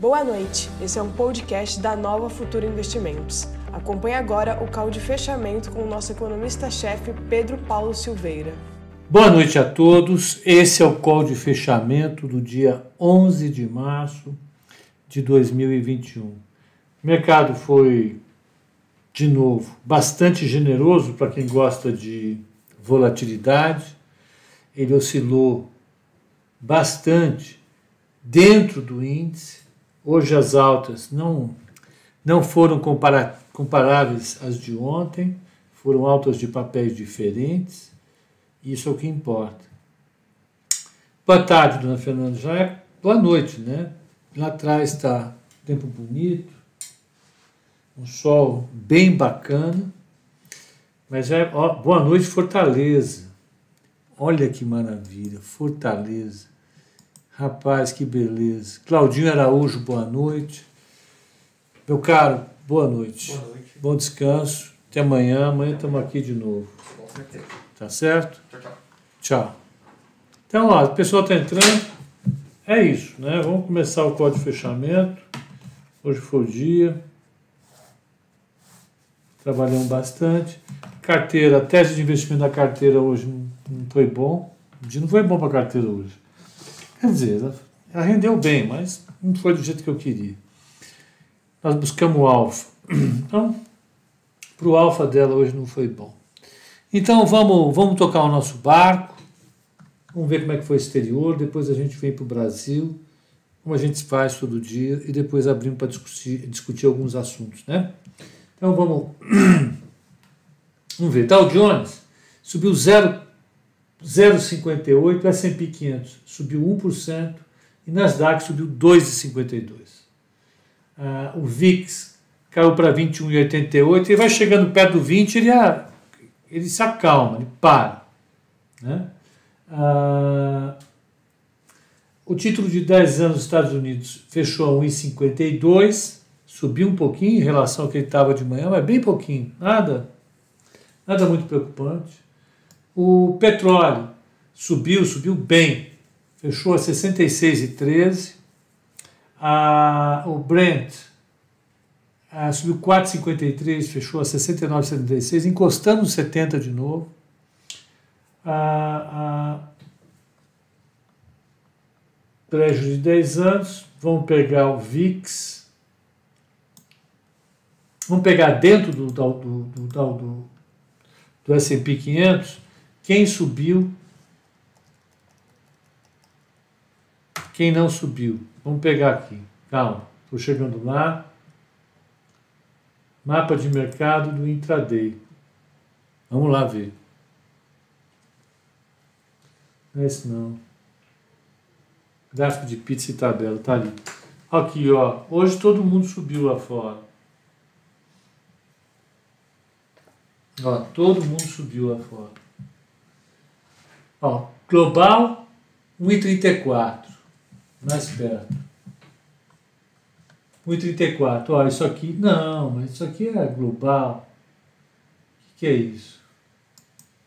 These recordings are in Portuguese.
Boa noite, esse é um podcast da Nova Futura Investimentos. Acompanhe agora o call de fechamento com o nosso economista-chefe Pedro Paulo Silveira. Boa noite a todos, esse é o call de fechamento do dia 11 de março de 2021. O mercado foi, de novo, bastante generoso para quem gosta de volatilidade, ele oscilou bastante dentro do índice Hoje as altas não, não foram comparáveis às de ontem, foram altas de papéis diferentes, isso é o que importa. Boa tarde, dona Fernanda. Já é boa noite, né? Lá atrás está tempo bonito, um sol bem bacana, mas é ó, boa noite, Fortaleza. Olha que maravilha, Fortaleza. Rapaz, que beleza. Claudinho Araújo, boa noite. Meu caro, boa noite. Boa noite. Bom descanso. Até amanhã. Amanhã estamos aqui de novo. Com certeza. Tá certo? Tchau, tchau. Tchau. Então, ó, o pessoal está entrando. É isso, né? Vamos começar o código de fechamento. Hoje foi o dia. Trabalhamos bastante. Carteira, a tese de investimento da carteira hoje não, foi bom. O dia não foi bom para a carteira hoje. Quer dizer, ela, rendeu bem, mas não foi do jeito que eu queria. Nós buscamos o alfa. Então, para o alfa dela hoje não foi bom. Então vamos, vamos tocar o nosso barco, vamos ver como é que foi o exterior, depois a gente vem para o Brasil, como a gente faz todo dia, e depois abrimos para discutir, discutir alguns assuntos, né? Então vamos, vamos ver. Dow Jones subiu 0 0,58, S&P 500 subiu 1% e Nasdaq subiu 2,52. Ah, o VIX caiu para 21,88 e vai chegando perto do 20, ele, ele se acalma, ele para. Né? Ah, o título de 10 anos dos Estados Unidos fechou a 1,52, subiu um pouquinho em relação ao que ele estava de manhã, mas bem pouquinho, nada, nada muito preocupante. O petróleo subiu, subiu bem, fechou a 66,13. A, o Brent a, subiu 4,53, fechou a 69,76, encostando nos 70 de novo. A, a, de 10 anos, vamos pegar o VIX, vamos pegar dentro do, do, do, do, do, do S&P 500, quem subiu? Quem não subiu? Vamos pegar aqui. Calma, estou chegando lá. Mapa de mercado do intraday. Vamos lá ver. Não é esse não. Gráfico de pizza e tabela, tá ali. Aqui, ó. Hoje todo mundo subiu lá fora. Ó, todo mundo subiu lá fora. Ó, global 1,34, mais perto. 1,34, ó, isso aqui, não, mas isso aqui é global. O que, que é isso?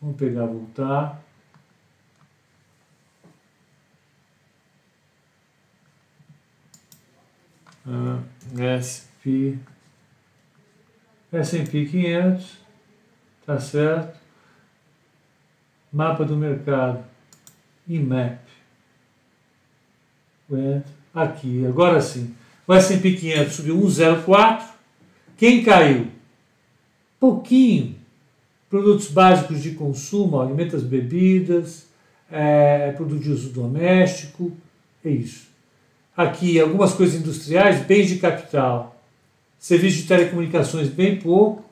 Vamos pegar, voltar. Ah, SP, S&P 500, tá certo? Mapa do mercado, IMAP. Aqui, agora sim. O S&P 500 subiu 1,04. Quem caiu? Pouquinho. Produtos básicos de consumo, alimentos, bebidas, é, produto de uso doméstico, é isso. Aqui, algumas coisas industriais, bens de capital, serviços de telecomunicações, bem pouco,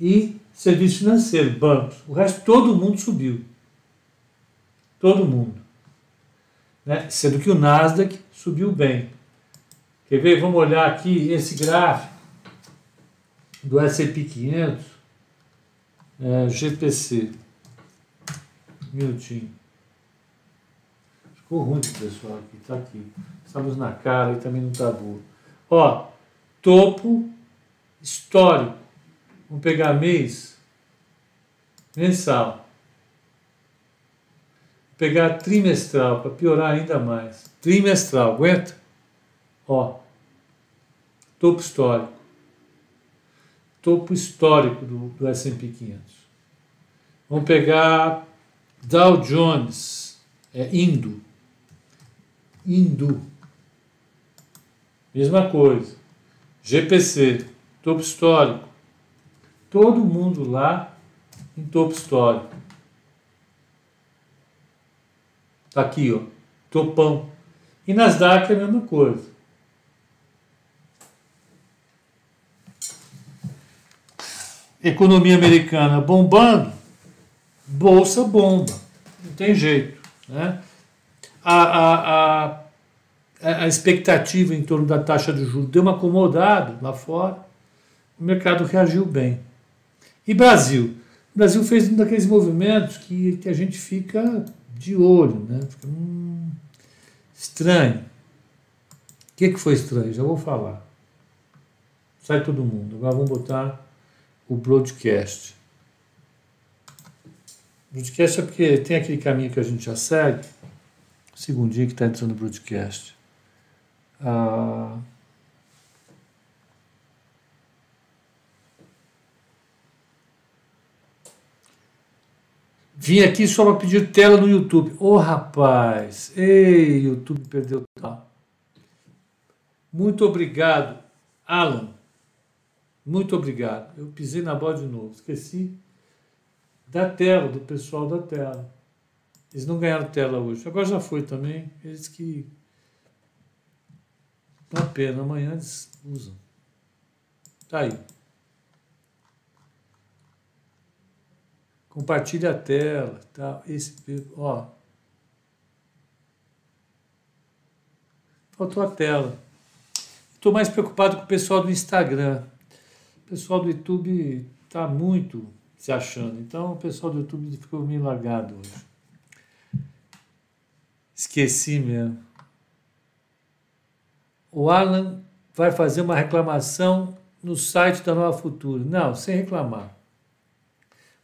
e serviço financeiro, bancos. O resto, todo mundo subiu. Todo mundo. Né? Sendo que o Nasdaq subiu bem. Quer ver? Vamos olhar aqui esse gráfico do S&P 500, é, GPC. Minutinho. Ficou ruim pessoal aqui, tá aqui. Estamos na cara e também não tá boa. Ó, topo histórico. Vamos pegar mês mensal. Pegar trimestral para piorar ainda mais. Trimestral, aguenta? Ó, topo histórico. Topo histórico do, do S&P 500. Vamos pegar Dow Jones, é Indo. Indo. Mesma coisa. GPC, topo histórico. Todo mundo lá em topo histórico. Tá aqui, ó, topão. E Nasdaq é a mesma coisa. Economia americana bombando, bolsa bomba. Não tem jeito. Né? A, a, a, a expectativa em torno da taxa de juros deu uma acomodada lá fora, o mercado reagiu bem. E Brasil? O Brasil fez um daqueles movimentos que, que a gente fica de olho, né? Fica, hum, estranho. O que, que foi estranho? Já vou falar. Sai todo mundo. Agora vamos botar o broadcast. O broadcast é porque tem aquele caminho que a gente já segue. Segundinho que está entrando no broadcast. Ah, Vim aqui só para pedir tela no YouTube. Ô oh, rapaz, ei, YouTube perdeu tal. Muito obrigado, Alan. Muito obrigado. Eu pisei na bola de novo. Esqueci da tela, do pessoal da tela. Eles não ganharam tela hoje. Agora já foi também. Eles que. Uma pena, amanhã eles usam. Tá aí. Compartilhe a tela, tá? Esse, ó. Faltou a tela. Estou mais preocupado com o pessoal do Instagram. O pessoal do YouTube está muito se achando. Então o pessoal do YouTube ficou meio largado hoje. Esqueci mesmo. O Alan vai fazer uma reclamação no site da Nova Futuro. Não, sem reclamar.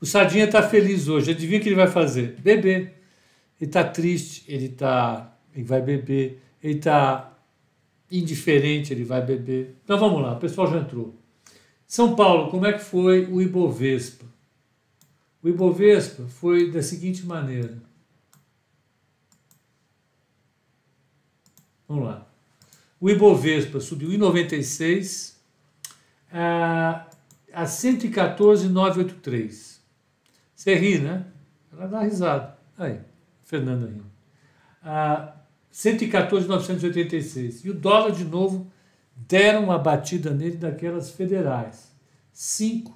O Sardinha está feliz hoje. Adivinha o que ele vai fazer? Beber. Ele está triste, ele, tá, ele vai beber. Ele está indiferente, ele vai beber. Então vamos lá, o pessoal já entrou. São Paulo, como é que foi o Ibovespa? O Ibovespa foi da seguinte maneira. Vamos lá. O Ibovespa subiu em 96 a, a 114,983. Você ri, né? Ela dá risada. Aí, Fernanda rindo. Ah, 114,986. E o dólar, de novo, deram uma batida nele daquelas federais. 5,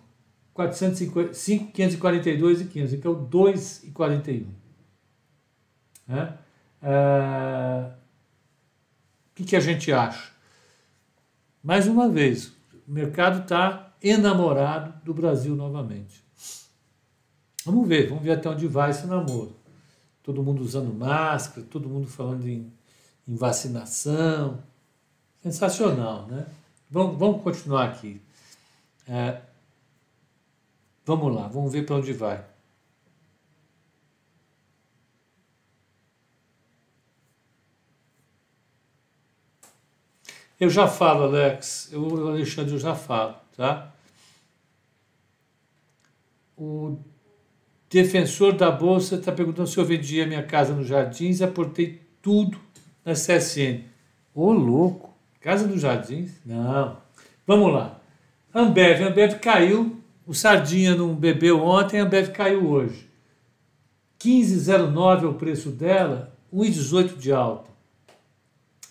542 e 15, que é o 2,41. Né? Ah, o que, que a gente acha? Mais uma vez, o mercado está enamorado do Brasil novamente. Vamos ver, vamos ver até onde vai esse namoro. Todo mundo usando máscara, todo mundo falando em, em vacinação. Sensacional, né? Vamos, vamos continuar aqui. É, vamos lá, vamos ver para onde vai. Eu já falo, Alex. Eu, Alexandre, eu já falo, tá? O defensor da Bolsa está perguntando se eu vendia minha casa nos Jardins e aportei tudo na CSN. Ô, louco! Casa dos Jardins? Não. Vamos lá. Ambev. Ambev caiu. O Sardinha não bebeu ontem, a Ambev caiu hoje. 15,09 é o preço dela, 1,18 de alta.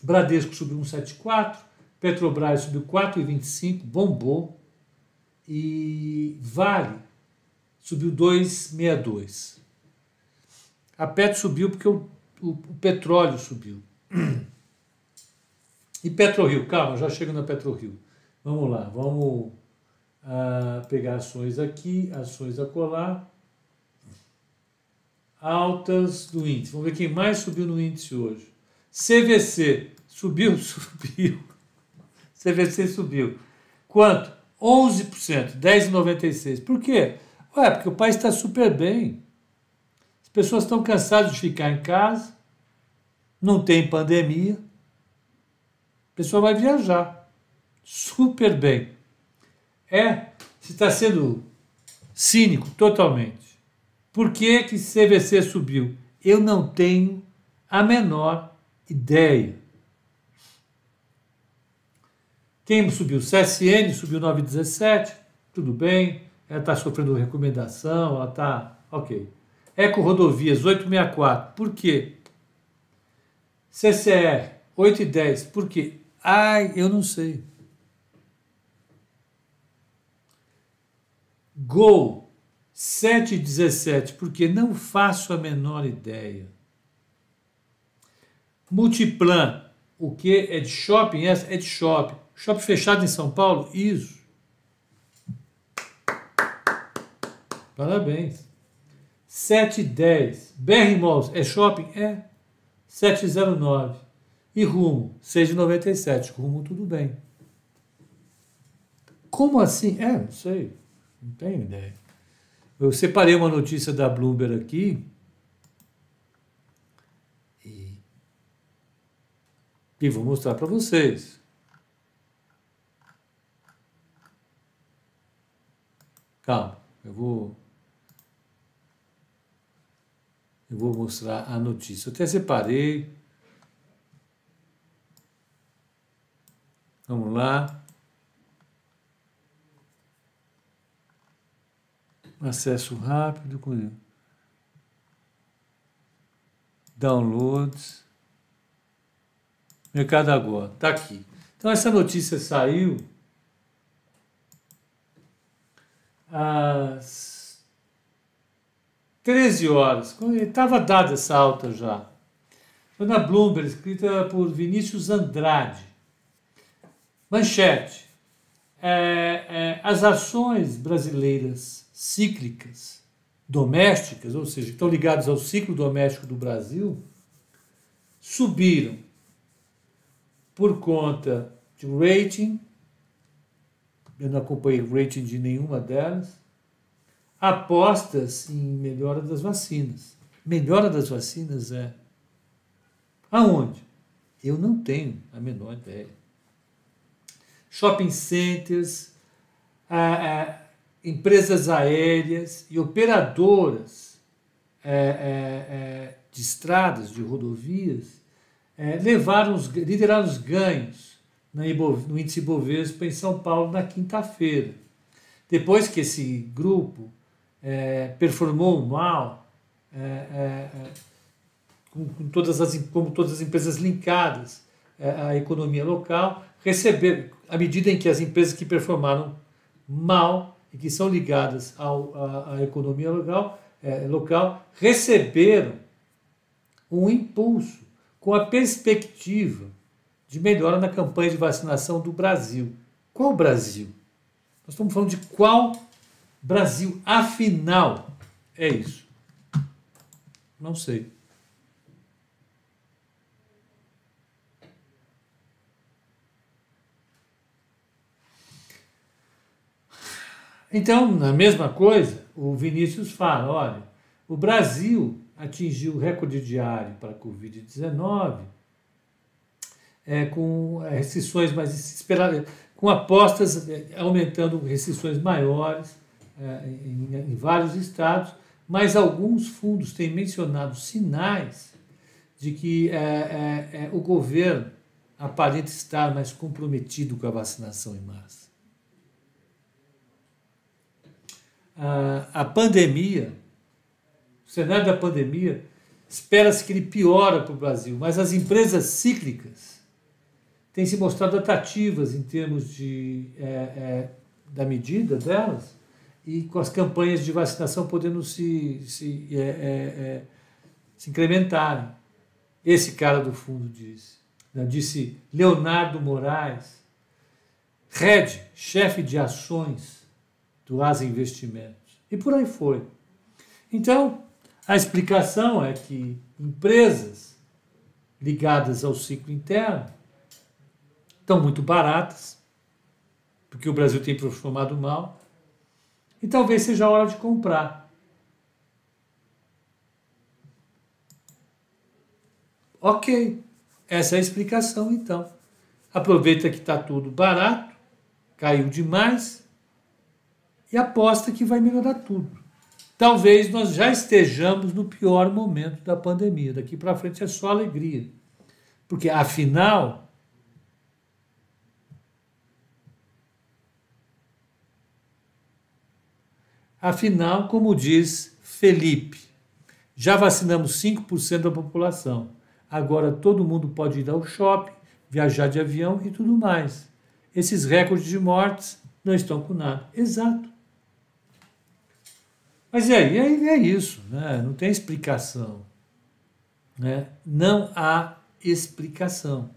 Bradesco subiu 1,74. Petrobras subiu 4,25, bombou. E Vale subiu 2,62. A Petro subiu porque o, o, o petróleo subiu. E PetroRio, calma, já chego na PetroRio. Vamos lá, vamos ah, pegar ações aqui, ações a colar. Altas do índice. Vamos ver quem mais subiu no índice hoje. CVC, subiu? Subiu. CVC subiu. Quanto? 11%, 10,96%. Por quê? Ué, porque o país está super bem. As pessoas estão cansadas de ficar em casa, não tem pandemia. O pessoa vai viajar super bem. É, você está sendo cínico totalmente. Por que, que CVC subiu? Eu não tenho a menor ideia. Quem subiu? CSN subiu 917, tudo bem. Ela está sofrendo recomendação, ela está. Ok. Eco Rodovias 864, por quê? CCR 810, por quê? Ai, eu não sei. Gol 717, porque não faço a menor ideia. Multiplan, o que é de shopping? É de shopping. Shopping fechado em São Paulo? Isso. Parabéns. 710. BR Malls é shopping? É. 709. E rumo? 697. Rumo, tudo bem. Como assim? É, não sei. Não tenho ideia. Eu separei uma notícia da Bloomberg aqui. E, e vou mostrar para vocês. Calma, eu vou. Eu vou mostrar a notícia. Eu até separei. Vamos lá. acesso rápido, downloads, mercado agora, está aqui. Então essa notícia saiu às 13 horas, estava dada essa alta já. Foi na Bloomberg, escrita por Vinícius Andrade. Manchete. É, é, as ações brasileiras cíclicas domésticas, ou seja, que estão ligadas ao ciclo doméstico do Brasil, subiram por conta de rating, eu não acompanhei rating de nenhuma delas, apostas em melhora das vacinas. Melhora das vacinas é aonde? Eu não tenho a menor ideia. Shopping centers, a, empresas aéreas e operadoras é, é, é, de estradas, de rodovias, é, levaram os, lideraram os ganhos no índice Bovespa em São Paulo na quinta-feira. Depois que esse grupo é, performou mal, é, com, com, todas as, como todas as empresas linkadas à economia local, receberam, à medida em que as empresas que performaram mal e que são ligadas ao, à, à economia local, é, local receberam um impulso com a perspectiva de melhora na campanha de vacinação do Brasil. Qual Brasil? Nós estamos falando de qual Brasil? Afinal, é isso. Não sei. Então, na mesma coisa, o Vinícius fala: olha, o Brasil atingiu o recorde diário para a Covid-19 é, com restrições mais esperadas, com apostas é, aumentando restrições maiores em, em vários estados, mas alguns fundos têm mencionado sinais de que é, é, é, o governo aparenta estar mais comprometido com a vacinação em massa. a, a pandemia, o cenário da pandemia, espera-se que ele piora para o Brasil, mas as empresas cíclicas têm se mostrado atrativas em termos de, é, é, da medida delas e com as campanhas de vacinação podendo se, se, é, é, é se incrementarem. Esse cara do fundo disse. Né? Disse Leonardo Moraes, head, chefe de ações do Asa Investimentos. E por aí foi. Então, a explicação é que empresas ligadas ao ciclo interno estão muito baratas, porque o Brasil tem performado mal, e talvez seja a hora de comprar. Ok, essa é a explicação então. aproveita que está tudo barato, caiu demais e aposta que vai melhorar tudo. Talvez nós já estejamos no pior momento da pandemia. Daqui para frente é só alegria. Porque, afinal, Afinal, como diz Felipe, já vacinamos 5% da população. Agora todo mundo pode ir ao shopping, viajar de avião e tudo mais. Esses recordes de mortes não estão com nada. Exato. Mas e aí? aí é isso, né? não tem explicação. Né? Não há explicação.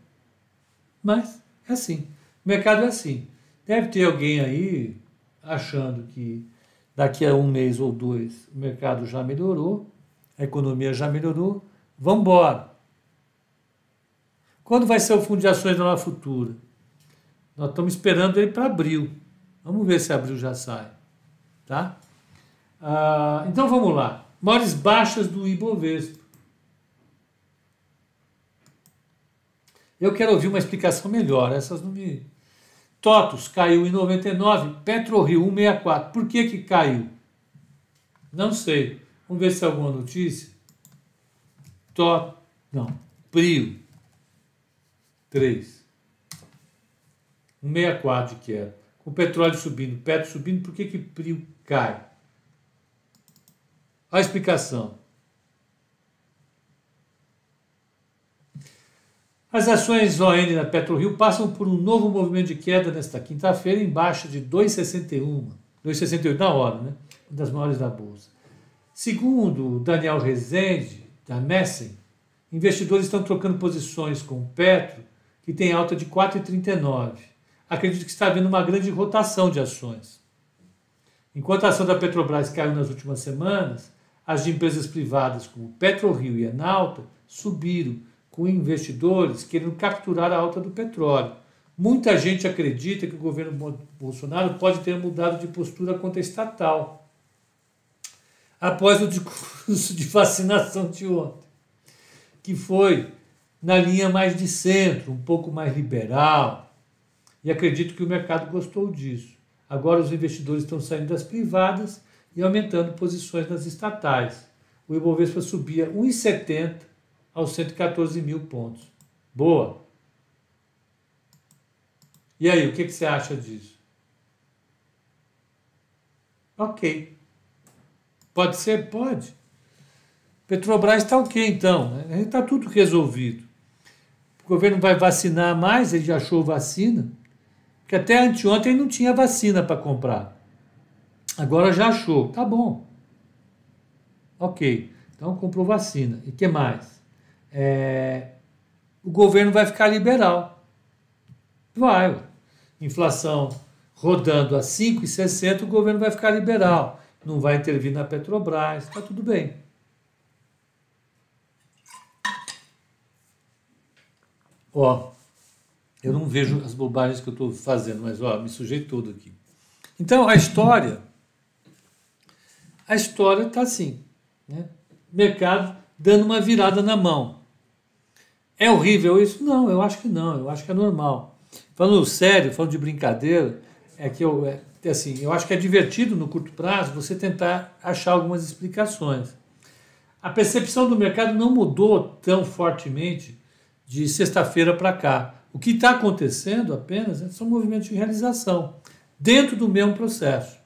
Mas é assim. O mercado é assim. Deve ter alguém aí achando que daqui a um mês ou dois o mercado já melhorou, a economia já melhorou, vamos embora. Quando vai ser o fundo de ações da Nova Futura? Nós estamos esperando ele para abril. Vamos ver se abril já sai. Tá? Ah, então vamos lá. Maiores baixas do Ibovespa. Eu quero ouvir uma explicação melhor. Essas não me. TOTUS caiu em 99, PetroRio 164. Por que, que caiu? Não sei. Vamos ver se é alguma notícia. TOT, não, PRIO 3. 164 de queda. Com o petróleo subindo, petro subindo, por que, que PRIO cai? A explicação. As ações ON da PetroRio passam por um novo movimento de queda nesta quinta-feira, em baixa de 2,61, 2,68 na hora, né? Uma das maiores da bolsa. Segundo Daniel Rezende, da Messen, investidores estão trocando posições com o Petro, que tem alta de 4,39. Acredito que está havendo uma grande rotação de ações. Enquanto a ação da Petrobras caiu nas últimas semanas, as de empresas privadas como PetroRio e Enalta subiram, com investidores querendo capturar a alta do petróleo. Muita gente acredita que o governo Bolsonaro pode ter mudado de postura contra a estatal após o discurso de vacinação de ontem, que foi na linha mais de centro, um pouco mais liberal, e acredito que o mercado gostou disso. Agora os investidores estão saindo das privadas e aumentando posições nas estatais. O Ibovespa subia 1,70 aos 114 mil pontos. Boa. E aí, o que, que você acha disso? Ok. Pode ser? Pode. Petrobras está ok, então. Está tudo resolvido. O governo vai vacinar mais, ele já achou vacina. Porque até anteontem não tinha vacina para comprar. Agora já achou. Tá bom. Ok. Então comprou vacina. E que mais? É, o governo vai ficar liberal. Vai. Inflação rodando a 5,60, o governo vai ficar liberal. Não vai intervir na Petrobras, está tudo bem. Ó, eu não vejo as bobagens que eu estou fazendo, mas ó, me sujei todo aqui. Então, a história, a história está assim, né? Mercado dando uma virada na mão. É horrível isso? Não, eu acho que não, eu acho que é normal. Falando sério, falando de brincadeira, é que eu, é, assim, eu acho que é divertido no curto prazo você tentar achar algumas explicações. A percepção do mercado não mudou tão fortemente de sexta-feira para cá. O que está acontecendo apenas é, são movimentos de realização dentro do mesmo processo.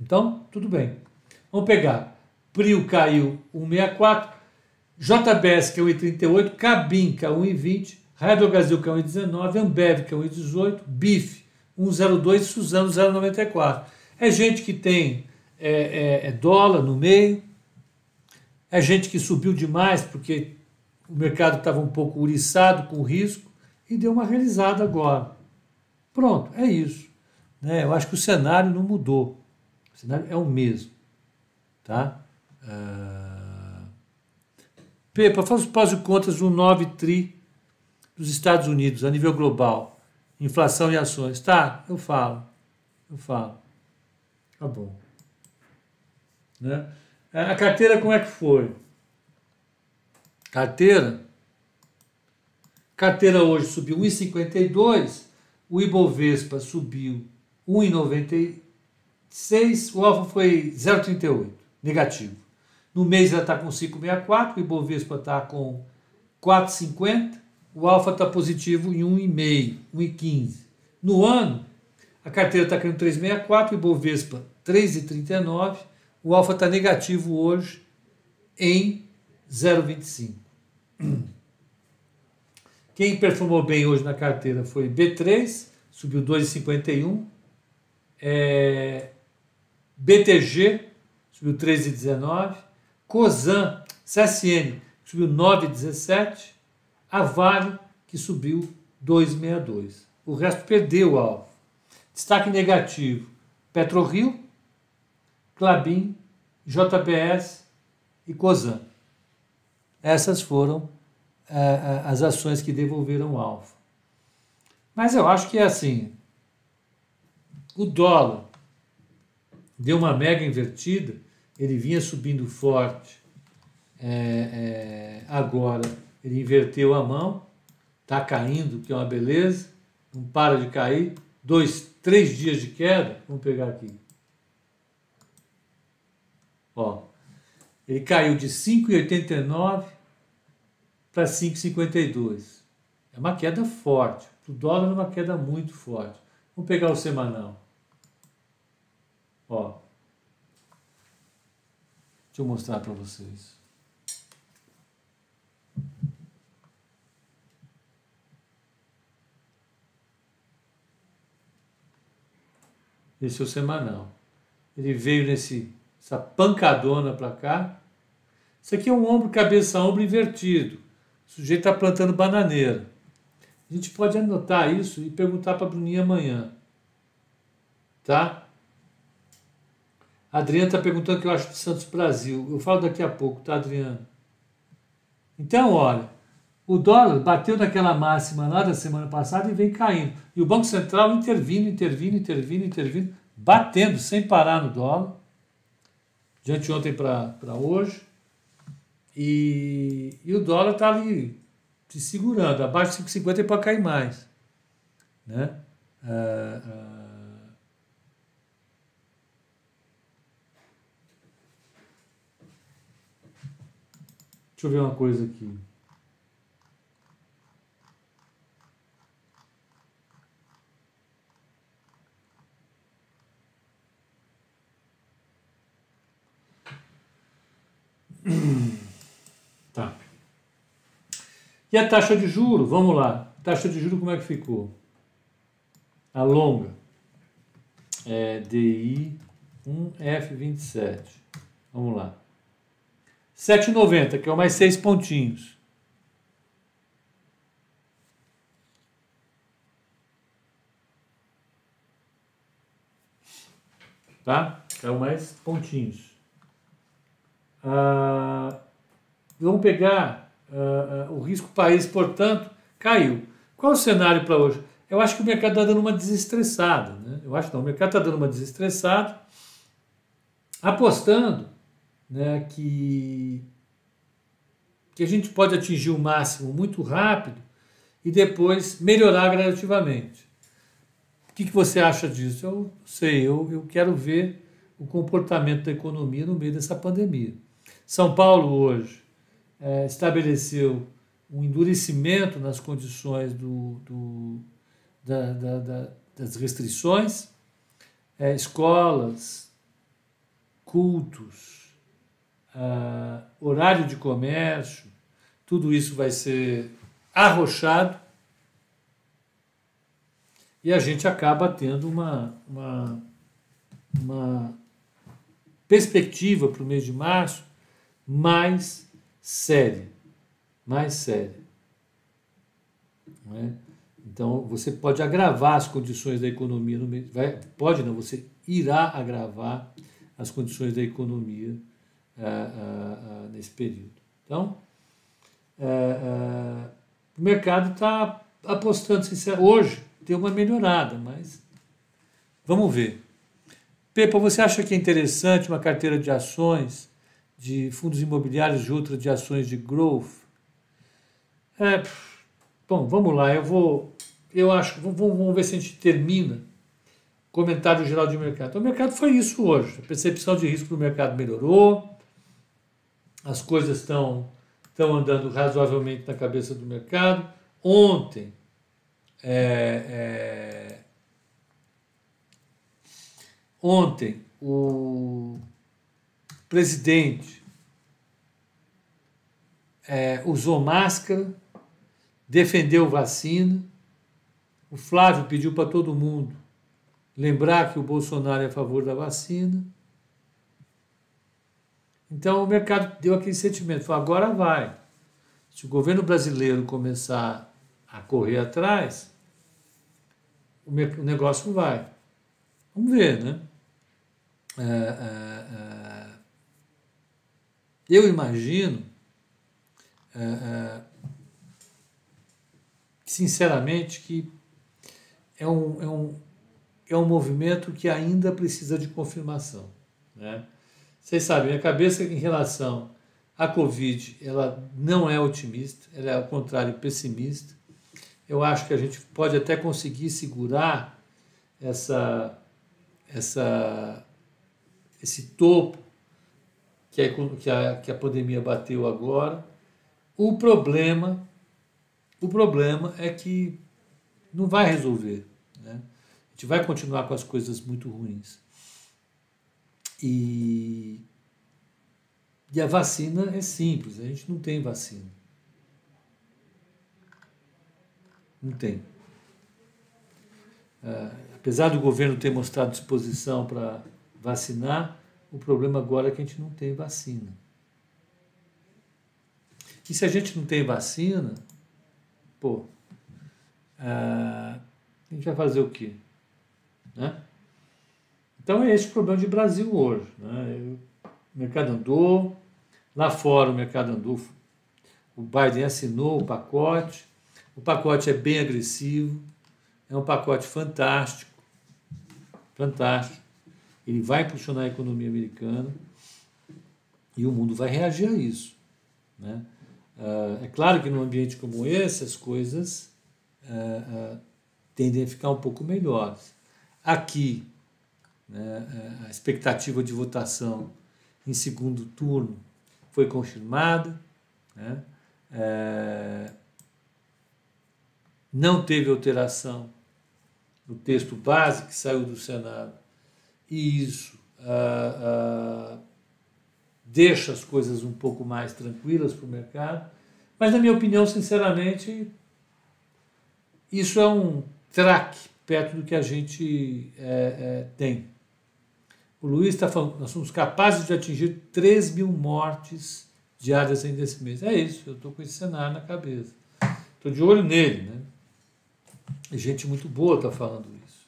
Então, tudo bem. Vamos pegar. Prio caiu 164, JBS, que é 1,38, Cabim, que é 1,20, Rádio Brasil, que é 1,19, Ambev, que é 1,18, BIF, 1,02 e Suzano, 0,94. É gente que tem é, é, é dólar no meio, é gente que subiu demais porque o mercado estava um pouco uriçado com risco e deu uma realizada agora. Pronto, é isso. Né? Eu acho que o cenário não mudou. O cenário é o mesmo. Tá? Uh... Pepa, faz os pós e contas do 9 tri dos Estados Unidos a nível global. Inflação e ações. Tá, eu falo. Eu falo. Tá bom. Né? A carteira como é que foi? Carteira? carteira hoje subiu 1,52, o Ibovespa subiu 1,96, o alfa foi 0,38, negativo. No mês ela está com 5,64, o Ibovespa está com 4,50, o alfa está positivo em 1,5, 1,15. No ano, a carteira está caindo 3,64, o Ibovespa 3,39, o alfa está negativo hoje em 0,25. Quem performou bem hoje na carteira foi B3, subiu 2,51. É, BTG subiu 13,19. COSAN, CSN, subiu 9,17. A Vale, que subiu 2,62. O resto perdeu o alvo. Destaque negativo: PetroRio, Clabin, JBS e COSAN. Essas foram é, é, as ações que devolveram o alvo. Mas eu acho que é assim: o dólar deu uma mega invertida, ele vinha subindo forte, é, é, agora ele inverteu a mão, está caindo, que é uma beleza, não para de cair, dois, três dias de queda, vamos pegar aqui. Ó, ele caiu de 5,89 para 5,52. É uma queda forte. O dólar é uma queda muito forte. Vamos pegar o semanal. Ó. Deixa eu mostrar para vocês. Esse é o semanal. Ele veio nesse essa pancadona para cá. Isso aqui é um ombro, cabeça, ombro invertido. O sujeito está plantando bananeira. A gente pode anotar isso e perguntar para a Bruninha amanhã. Tá? A Adriana está perguntando o que eu acho de Santos Brasil. Eu falo daqui a pouco, tá, Adriana? Então, olha, o dólar bateu naquela máxima lá da semana passada e vem caindo. E o Banco Central intervindo, intervindo, intervindo, intervindo, batendo sem parar no dólar, de anteontem para hoje. E, e o dólar está ali se segurando. Abaixo de 5,50 é para cair mais. Né? Ah, ah, deixa eu ver uma coisa aqui. Tá. E a taxa de juro, vamos lá. Taxa de juro como é que ficou? A longa. É DI 1F27. Vamos lá. 7,90, que é o mais seis pontinhos. Tá? É o mais pontinhos. Ah, vamos pegar uh, uh, o risco país, portanto, caiu. Qual é o cenário para hoje? Eu acho que o mercado está dando uma desestressada. Né? Eu acho não, o mercado está dando uma desestressada, apostando né, que, que a gente pode atingir o máximo muito rápido e depois melhorar gradativamente. O que, que você acha disso? Eu sei, eu, eu quero ver o comportamento da economia no meio dessa pandemia. São Paulo hoje é, estabeleceu um endurecimento nas condições do, do da, da, da, das restrições, é, escolas, cultos, ah, horário de comércio, tudo isso vai ser arrochado e a gente acaba tendo uma, uma, uma perspectiva para o mês de março mais séria, mais séria. É? Então, você pode agravar as condições da economia, no meio, vai, pode não, você irá agravar as condições da economia ah, ah, nesse período. Então, o mercado está apostando, hoje deu uma melhorada, mas vamos ver. Pepa, você acha que é interessante uma carteira de ações de fundos imobiliários e outras de ações de growth. É, Bom, vamos lá, eu vou. Eu acho vamos, vamos ver se a gente termina. Comentário geral de mercado. Então, o mercado foi isso hoje. A percepção de risco do mercado melhorou, as coisas estão, estão andando razoavelmente na cabeça do mercado. Ontem, é, é, ontem o presidente é, usou máscara, defendeu vacina. O Flávio pediu para todo mundo lembrar que o Bolsonaro é a favor da vacina. Então o mercado deu aquele sentimento, falou, agora vai. Se o governo brasileiro começar a correr atrás, o negócio vai. Vamos ver, né? É, é, é, eu imagino, sinceramente, que é um, é, um, é um movimento que ainda precisa de confirmação. Né? Vocês sabem, minha cabeça em relação à Covid, ela não é otimista, ela é ao contrário pessimista. Eu acho que a gente pode até conseguir segurar essa, essa, esse topo que a, que, a, que a pandemia bateu agora. O problema, o problema é que não vai resolver. Né? A gente vai continuar com as coisas muito ruins. E, e a vacina é simples, a gente não tem vacina. Não tem. Uh, apesar do governo ter mostrado disposição para vacinar, o problema agora é que a gente não tem vacina. E se a gente não tem vacina, pô, uh, a gente vai fazer o quê? Né? Então é esse o problema de Brasil hoje. Né? O mercado andou, lá fora o mercado andou, o Biden assinou o pacote, o pacote é bem agressivo, é um pacote fantástico, fantástico. Ele vai impulsionar a economia americana e o mundo vai reagir a isso. Né? Uh, é claro que num ambiente como esse as coisas uh, uh, tendem a ficar um pouco melhores. Aqui, né, a expectativa de votação em segundo turno foi confirmada. Né, é, não teve alteração no texto base que saiu do Senado. E isso ah, ah, deixa as coisas um pouco mais tranquilas para o mercado. Mas, na minha opinião, sinceramente, isso é um traque perto do que a gente é, é, tem. O Luiz está falando, nós somos capazes de atingir 3 mil mortes diárias ainda esse mês. É isso, eu estou com esse cenário na cabeça. Estou de olho nele, né? E gente muito boa está falando isso.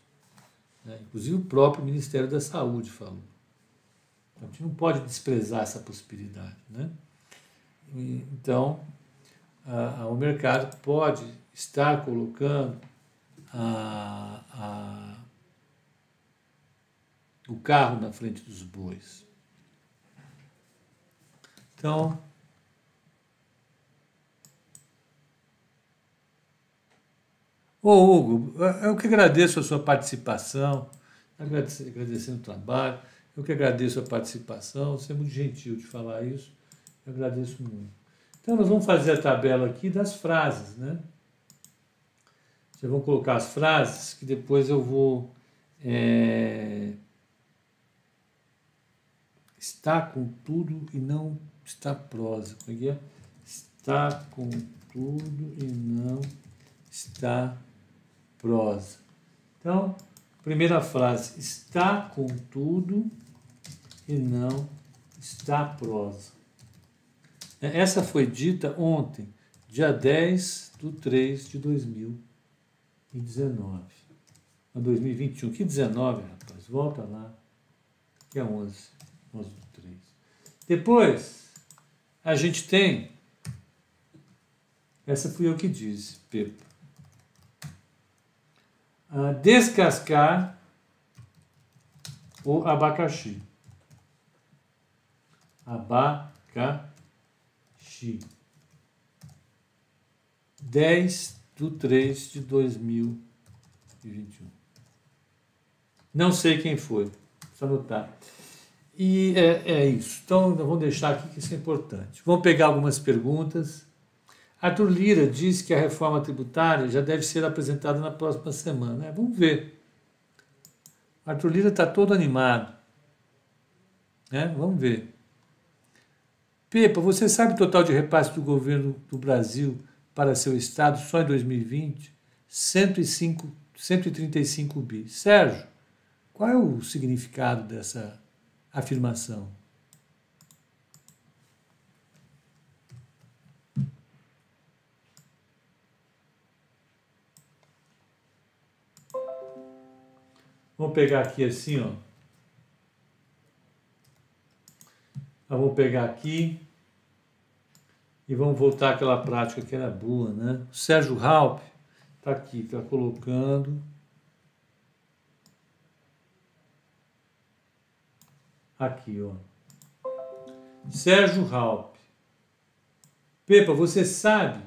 Né? Inclusive o próprio Ministério da Saúde falou. Então, a gente não pode desprezar essa possibilidade, né? Então, a, a, o mercado pode estar colocando a, a o carro na frente dos bois. Então, Ô Hugo, eu que agradeço a sua participação, agradecendo o trabalho, eu que agradeço a participação, você é muito gentil de falar isso, eu agradeço muito. Então nós vamos fazer a tabela aqui das frases, né? Vocês vão colocar as frases que depois eu vou é, está com tudo e não está prosa. Como é que é? Está com tudo e não está prosa. Então, primeira frase, está com tudo e não está prosa. Essa foi dita ontem, dia 10 de 3 de 2019. 2021. Que 19, rapaz? Volta lá. Que é 11. 11 do 3. Depois, a gente tem. Essa fui eu que disse, Pepa. Uh, descascar o abacaxi. Abacaxi. 10 do 3 de 2021. Não sei quem foi, só anotar. E é, é isso. Então, vamos deixar aqui que isso é importante. Vamos pegar algumas perguntas. Arthur Lira diz que a reforma tributária já deve ser apresentada na próxima semana. É, vamos ver. Arthur Lira está todo animado. É, vamos ver. Pepa, você sabe o total de repasse do governo do Brasil para seu estado só em 2020? 105, 135 bi. Sérgio, qual é o significado dessa afirmação? Vamos pegar aqui assim, ó. vamos pegar aqui e vamos voltar àquela prática que era boa, né? O Sérgio Halp está aqui, está colocando. Aqui, ó. Sérgio Halp. Pepa, você sabe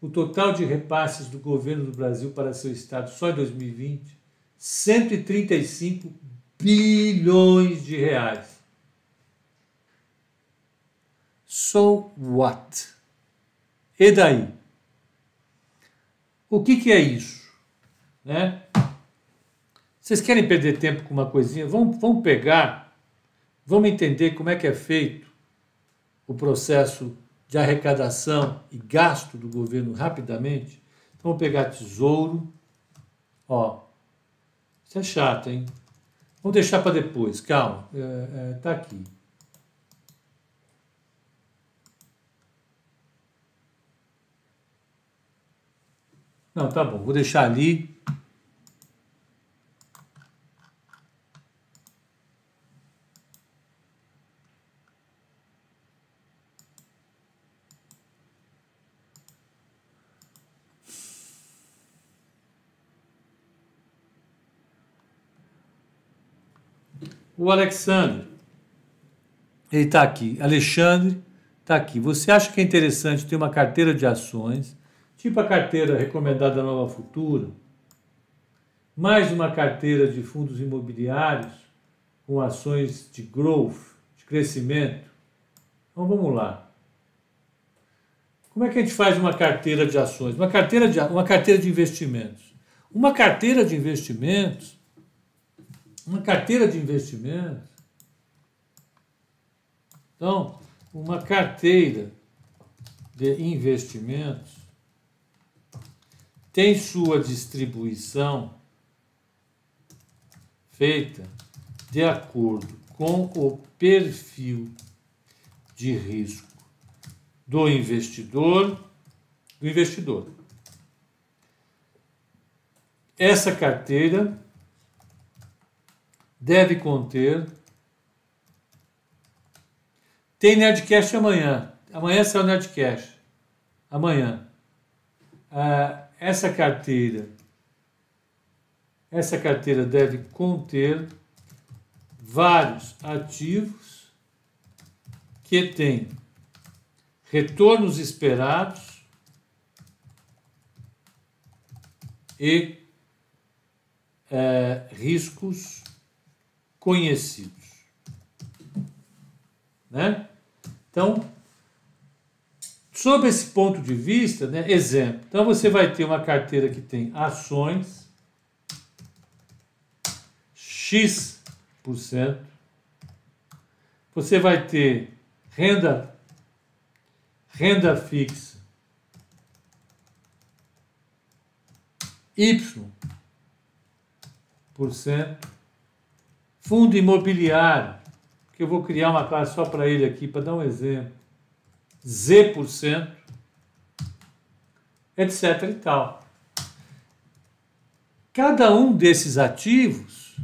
o total de repasses do governo do Brasil para seu estado só em 2020? 135 bilhões de reais. So what? E daí? O que, que é isso? Né? Vocês querem perder tempo com uma coisinha? Vamos, vamos pegar, vamos entender como é que é feito o processo de arrecadação e gasto do governo rapidamente. Então, vamos pegar tesouro, ó, isso é chato, hein? Vamos deixar para depois, calma. É, é, tá aqui. Não, tá bom. Vou deixar ali. O Alexandre, ele está aqui. Alexandre está aqui. Você acha que é interessante ter uma carteira de ações, tipo a carteira recomendada da Nova Futura, mais uma carteira de fundos imobiliários com ações de growth, de crescimento? Então vamos lá. Como é que a gente faz uma carteira de ações? Uma carteira de, uma carteira de investimentos. Uma carteira de investimentos uma carteira de investimentos. Então, uma carteira de investimentos tem sua distribuição feita de acordo com o perfil de risco do investidor, do investidor. Essa carteira deve conter. Tem Nerdcast amanhã. Amanhã será o Nerdcast. Amanhã. Ah, essa carteira, essa carteira deve conter vários ativos que têm retornos esperados e é, riscos conhecidos. Né? Então, sob esse ponto de vista, né, exemplo, então você vai ter uma carteira que tem ações X%, você vai ter renda renda fixa Y por cento Fundo imobiliário, que eu vou criar uma classe só para ele aqui, para dar um exemplo. Z%, etc. e tal. Cada um desses ativos,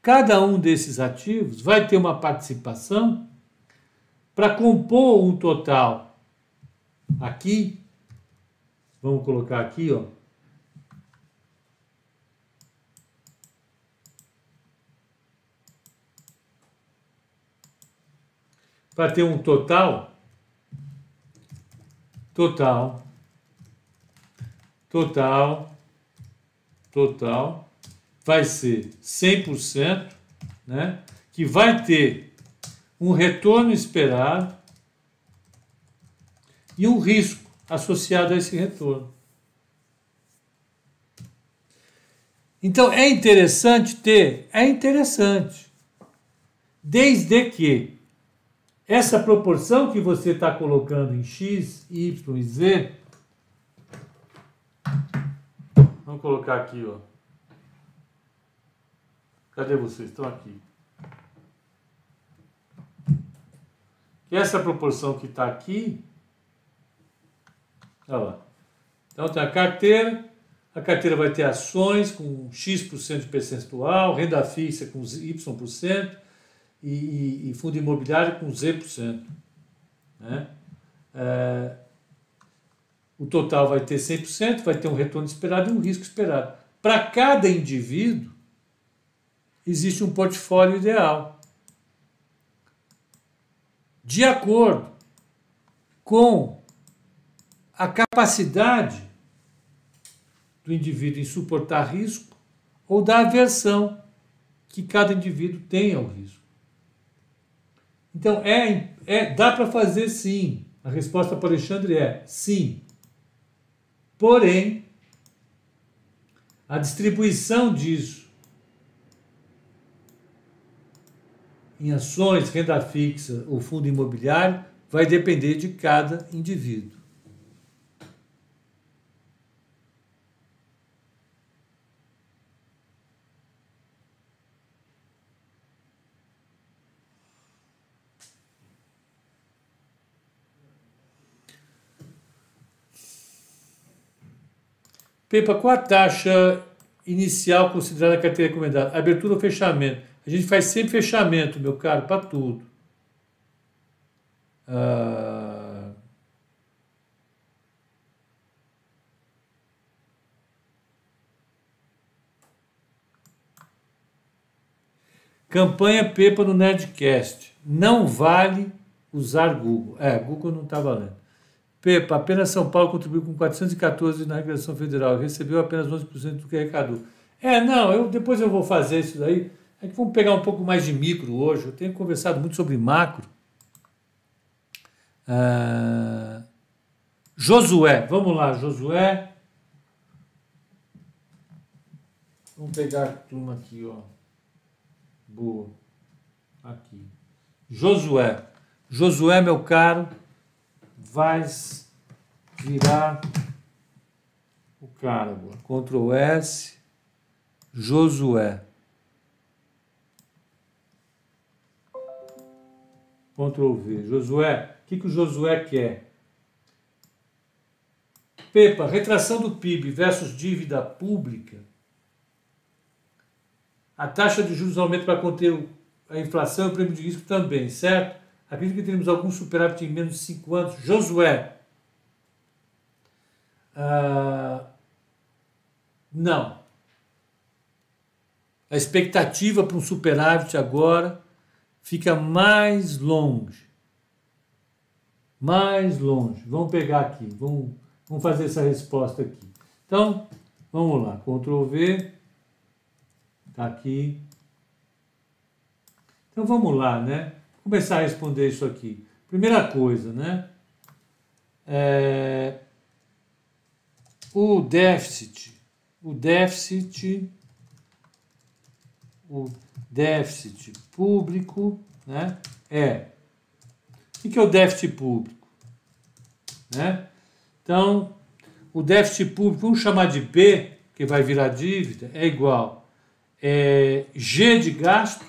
cada um desses ativos vai ter uma participação para compor um total. Aqui, vamos colocar aqui, ó, para ter um total total total, total, vai ser 100%, né? que vai ter um retorno esperado e um risco associado a esse retorno. Então é interessante ter? É interessante. Desde que essa proporção que você está colocando em x, y e z. Vamos colocar aqui, ó. Cadê vocês? Estão aqui. Que essa proporção que está aqui. Olha lá. Então tem a carteira, a carteira vai ter ações com X% percentual, renda fixa com Y% e, e, e fundo imobiliário com Z%. Né? É, o total vai ter 100%, vai ter um retorno esperado e um risco esperado. Para cada indivíduo, existe um portfólio ideal. De acordo com a capacidade do indivíduo em suportar risco ou da aversão que cada indivíduo tem ao risco. Então, é, é dá para fazer sim. A resposta para Alexandre é sim. Porém, a distribuição disso em ações, renda fixa ou fundo imobiliário vai depender de cada indivíduo. Pepa, qual a taxa inicial considerada carteira recomendada? Abertura ou fechamento? A gente faz sempre fechamento, meu caro, para tudo. Ah... Campanha Pepa no Nerdcast. Não vale usar Google. É, Google não está valendo. Pepa, apenas São Paulo contribuiu com 414 na arrecadação federal, recebeu apenas 11% do que arrecadou. É, não, eu, depois eu vou fazer isso daí. É que vamos pegar um pouco mais de micro hoje. Eu tenho conversado muito sobre macro. Ah, Josué, vamos lá, Josué. Vamos pegar a turma aqui, ó. Boa. Aqui. Josué. Josué, meu caro vais virar o cara. Ctrl S, Josué. Ctrl V. Josué, o que, que o Josué quer? Pepa, retração do PIB versus dívida pública. A taxa de juros aumenta para conter a inflação e o prêmio de risco também, certo? Acredito que teremos algum superávit em menos de 5 anos. Josué. Ah, não. A expectativa para um superávit agora fica mais longe. Mais longe. Vamos pegar aqui. Vamos, vamos fazer essa resposta aqui. Então, vamos lá. Ctrl V. Está aqui. Então vamos lá, né? Começar a responder isso aqui. Primeira coisa, né? É, o déficit, o déficit, o déficit público, né? É. O que é o déficit público? Né? Então, o déficit público, vamos chamar de P, que vai virar dívida, é igual é, G de gasto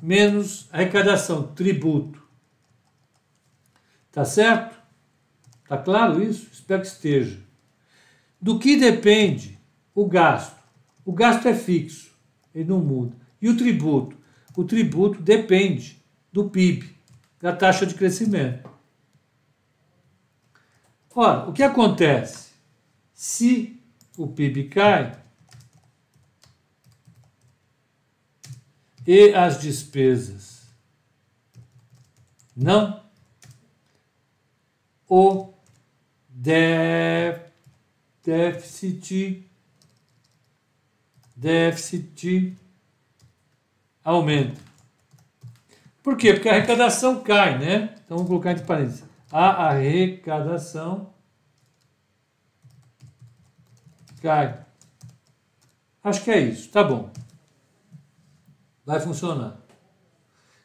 menos arrecadação, tributo. Tá certo? Tá claro isso? Espero que esteja. Do que depende o gasto? O gasto é fixo, ele não muda. E o tributo? O tributo depende do PIB, da taxa de crescimento. Ora, o que acontece? Se o PIB cai, e as despesas. Não. O déficit déficit aumenta. Por quê? Porque a arrecadação cai, né? Então vamos colocar entre parênteses. A arrecadação cai. Acho que é isso, tá bom. Vai funcionar.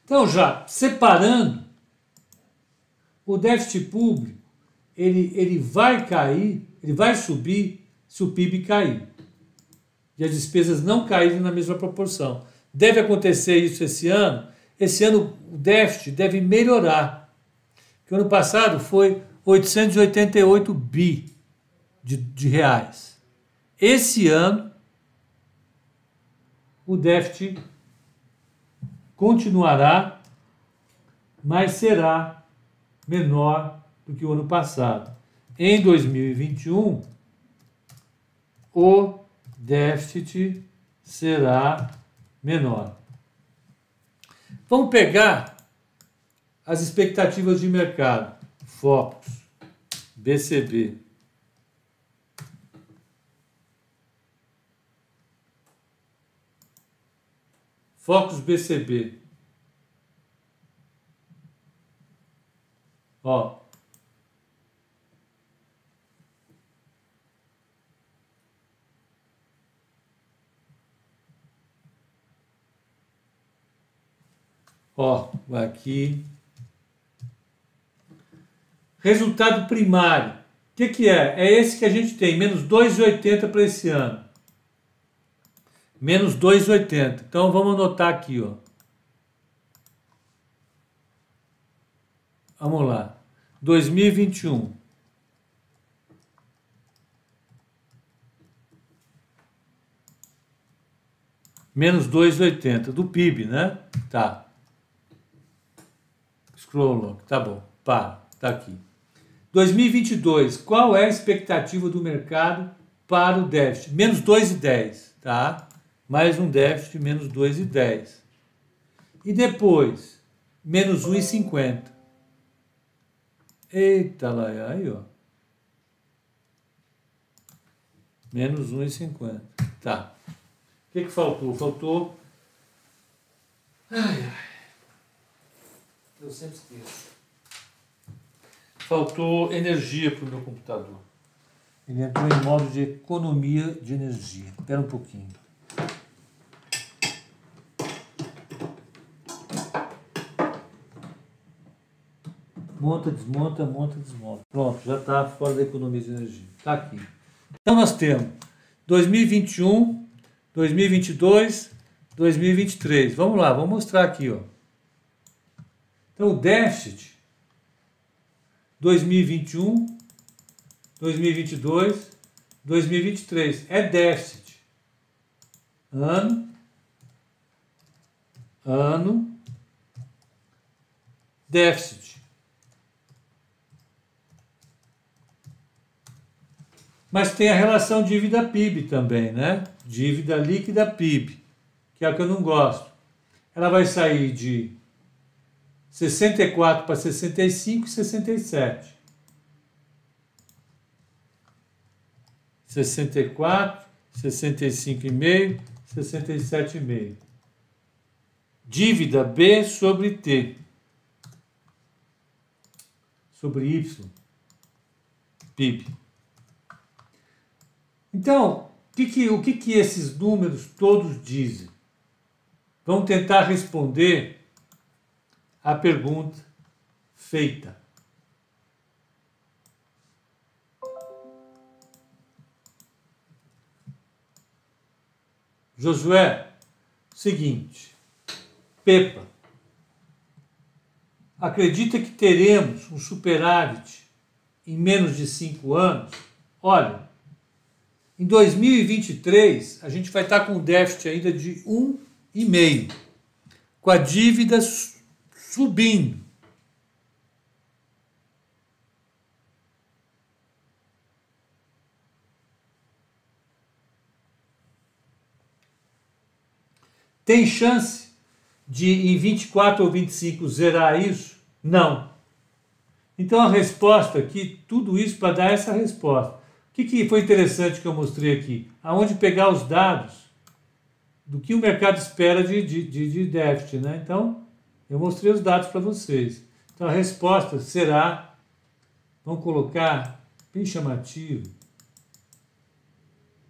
Então, já separando, o déficit público ele, ele vai cair, ele vai subir se o PIB cair. E as despesas não caírem na mesma proporção. Deve acontecer isso esse ano. Esse ano o déficit deve melhorar. Porque ano passado foi 888 bi de, de reais. Esse ano o déficit continuará, mas será menor do que o ano passado. Em 2021, o déficit será menor. Vamos pegar as expectativas de mercado. Focus, BCB. Focus BCB. Ó. Ó, aqui. Resultado primário. O que, que é? É esse que a gente tem, menos 2,80 para esse ano menos 2,80. Então vamos anotar aqui, ó. Vamos lá. 2021. Menos 2,80 do PIB, né? Tá. Scroll, tá bom. Pá, tá aqui. 2022, qual é a expectativa do mercado para o déficit? Menos 2,10, tá? Mais um déficit de menos 2,10. E depois, menos 1,50. Eita lá, aí ó. Menos 1,50. Tá. O que, que faltou? Faltou. Ai, ai. Eu sempre esqueço. Faltou energia para o meu computador. Ele entrou em modo de economia de energia. Espera um pouquinho. Monta, desmonta, monta, desmonta. Pronto, já está fora da economia de energia. Está aqui. Então nós temos 2021, 2022, 2023. Vamos lá, vamos mostrar aqui. Ó. Então o déficit 2021, 2022, 2023 é déficit. Ano, ano, déficit. Mas tem a relação dívida-PIB também, né? Dívida líquida PIB, que é a que eu não gosto. Ela vai sair de 64 para 65 e 67. 64, 65,5, 67,5. Dívida B sobre T. Sobre Y. PIB. Então, que que, o que, que esses números todos dizem? Vamos tentar responder a pergunta feita. Josué, seguinte, Pepa, acredita que teremos um superávit em menos de cinco anos? Olha, em 2023, a gente vai estar com um déficit ainda de 1,5, com a dívida subindo. Tem chance de em 24 ou 25 zerar isso? Não. Então a resposta aqui, tudo isso para dar essa resposta. O que, que foi interessante que eu mostrei aqui? Aonde pegar os dados do que o mercado espera de, de, de, déficit. Né? Então, eu mostrei os dados para vocês. Então, a resposta será, vamos colocar bem chamativo.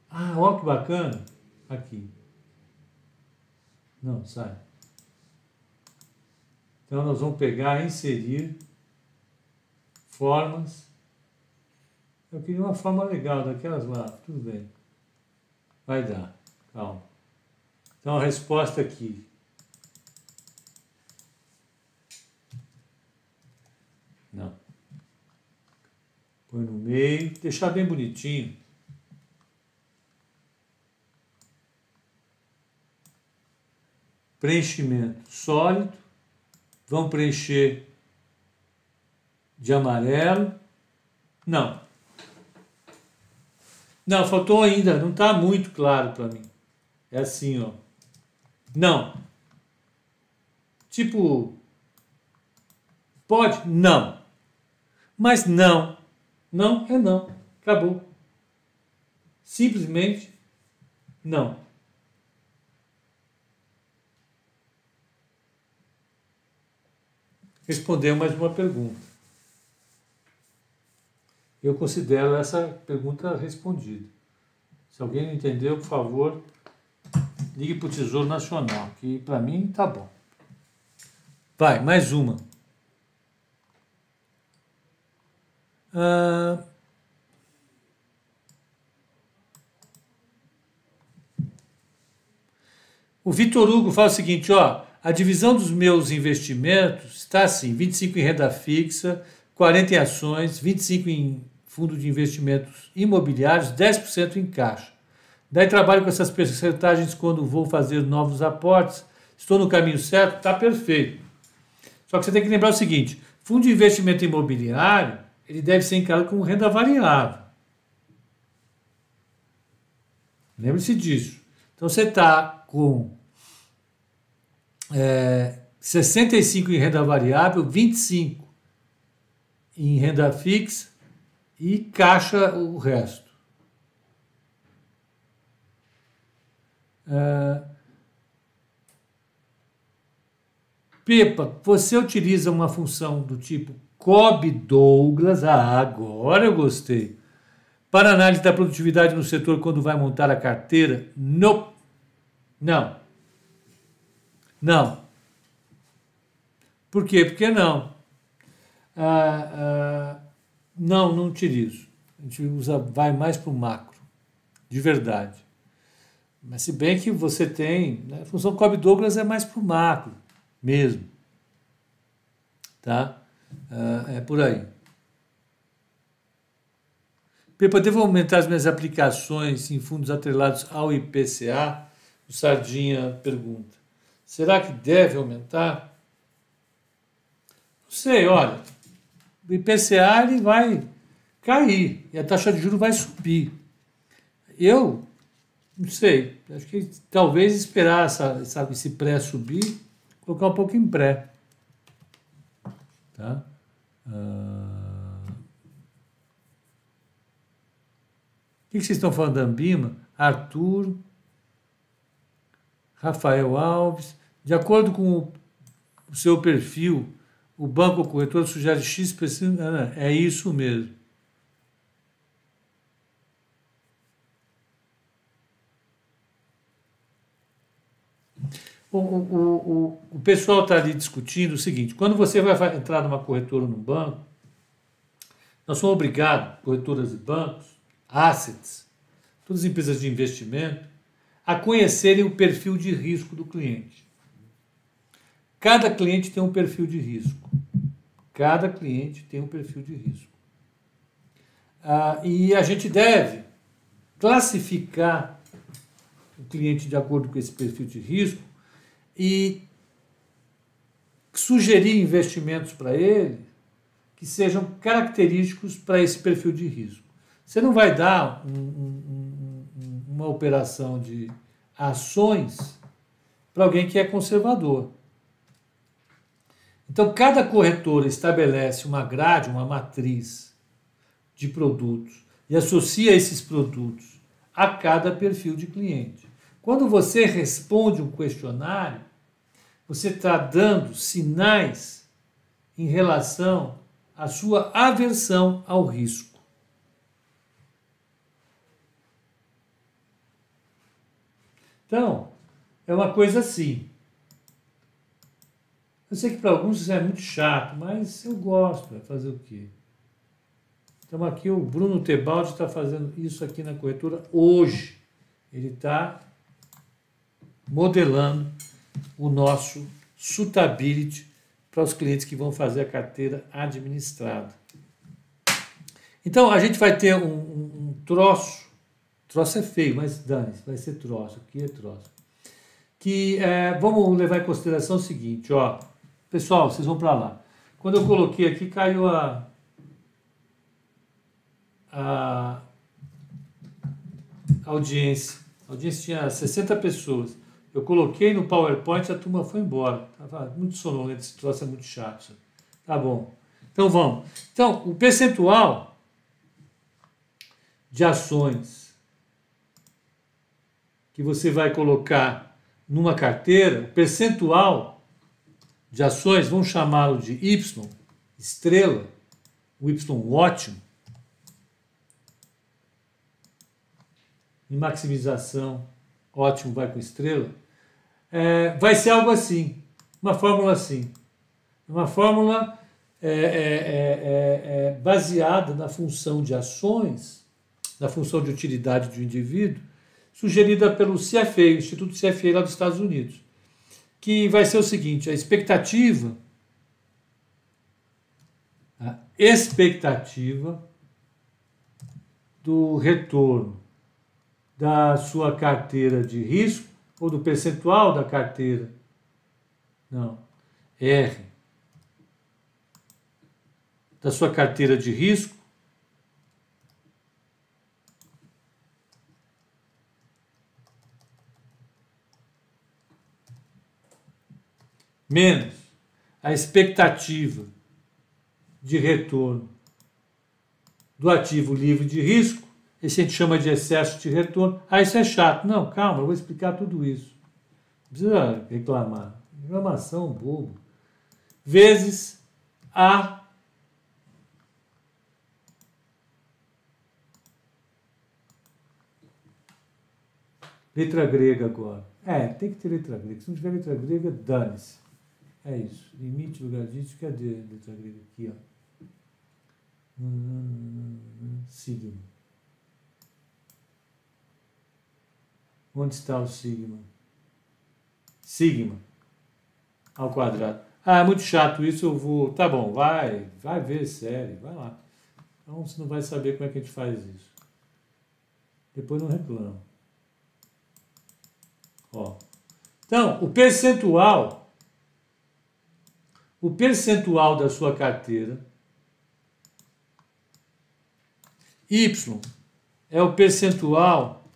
Ah, olha que bacana. Aqui. Não, sai. Então, nós vamos pegar, inserir formas. Eu queria uma forma legal, daquelas lá. Tudo bem. Vai dar. Calma. Então, a resposta aqui. Não. Põe no meio, deixar bem bonitinho. Preenchimento sólido. Vão preencher de amarelo. Não. Não, faltou ainda, não está muito claro para mim. É assim, ó. Não. Tipo, pode? Não. Mas não. Não é não. Acabou. Simplesmente não. Respondeu mais uma pergunta. Eu considero essa pergunta respondida. Se alguém não entendeu, por favor, ligue para o Tesouro Nacional, que para mim tá bom. Vai, mais uma. Ah, o Vitor Hugo fala o seguinte, ó, a divisão dos meus investimentos está assim, 25 em renda fixa, 40 em ações, 25 em fundo de investimentos imobiliários, 10% em caixa. Daí trabalho com essas percentagens quando vou fazer novos aportes. Estou no caminho certo? Está perfeito. Só que você tem que lembrar o seguinte: fundo de investimento imobiliário ele deve ser encarado como renda variável. Lembre-se disso. Então você está com é, 65 em renda variável, 25 em renda fixa e caixa o resto. Uh, Pepa, você utiliza uma função do tipo Cobb Douglas, ah, agora eu gostei. Para análise da produtividade no setor quando vai montar a carteira? Não. Não. Não. Por quê? Porque não. Ah, ah, não, não utilizo. A gente usa, vai mais para o macro, de verdade. Mas se bem que você tem, né, a função Cobb Douglas é mais para o macro mesmo. Tá? Ah, é por aí. Pepa, devo aumentar as minhas aplicações em fundos atrelados ao IPCA? O Sardinha pergunta. Será que deve aumentar? Não sei, olha. O IPCA ele vai cair e a taxa de juros vai subir. Eu não sei, acho que talvez esperar essa, esse pré subir, colocar um pouco em pré. Tá? Uh... O que vocês estão falando da Ambima? Arthur, Rafael Alves. De acordo com o seu perfil, o banco corretor sugere X É isso mesmo. O, o, o, o pessoal está ali discutindo o seguinte: quando você vai entrar numa corretora no banco, nós somos obrigados, corretoras e bancos, assets, todas as empresas de investimento, a conhecerem o perfil de risco do cliente. Cada cliente tem um perfil de risco. Cada cliente tem um perfil de risco. Ah, e a gente deve classificar o cliente de acordo com esse perfil de risco e sugerir investimentos para ele que sejam característicos para esse perfil de risco. Você não vai dar um, um, um, uma operação de ações para alguém que é conservador. Então, cada corretora estabelece uma grade, uma matriz de produtos e associa esses produtos a cada perfil de cliente. Quando você responde um questionário, você está dando sinais em relação à sua aversão ao risco. Então, é uma coisa assim. Eu sei que para alguns isso é muito chato, mas eu gosto. Vai fazer o quê? Então aqui o Bruno Tebaldi está fazendo isso aqui na corretora hoje. Ele está modelando o nosso suitability para os clientes que vão fazer a carteira administrada. Então a gente vai ter um, um, um troço, troço é feio, mas dane vai ser troço, aqui é troço. Que é, vamos levar em consideração o seguinte, ó, pessoal, vocês vão para lá. Quando eu coloquei aqui, caiu a, a audiência. A audiência tinha 60 pessoas. Eu coloquei no PowerPoint a turma foi embora. Estava muito sonolento, esse troço é muito chato. Tá bom. Então vamos. Então, o percentual de ações que você vai colocar numa carteira, o percentual de ações, vamos chamá-lo de Y, estrela, o Y ótimo, em maximização, ótimo vai com estrela, é, vai ser algo assim, uma fórmula assim. Uma fórmula é, é, é, é, baseada na função de ações, na função de utilidade do indivíduo, sugerida pelo CFA, Instituto CFA lá dos Estados Unidos, que vai ser o seguinte: a expectativa, a expectativa do retorno da sua carteira de risco ou do percentual da carteira. Não. R. Da sua carteira de risco. Menos a expectativa de retorno do ativo livre de risco esse a gente chama de excesso de retorno. Ah, isso é chato. Não, calma, eu vou explicar tudo isso. Não precisa reclamar. Reclamação bobo. Vezes a letra grega agora. É, tem que ter letra grega. Se não tiver letra grega, dane-se. É isso. Limite logarítmico, cadê a letra grega? Aqui, ó. Hum, sigma. Onde está o sigma? Sigma ao quadrado. Ah, é muito chato isso, eu vou. Tá bom, vai, vai ver série, vai lá. Então você não vai saber como é que a gente faz isso. Depois não reclama. Ó. Então, o percentual, o percentual da sua carteira, Y é o percentual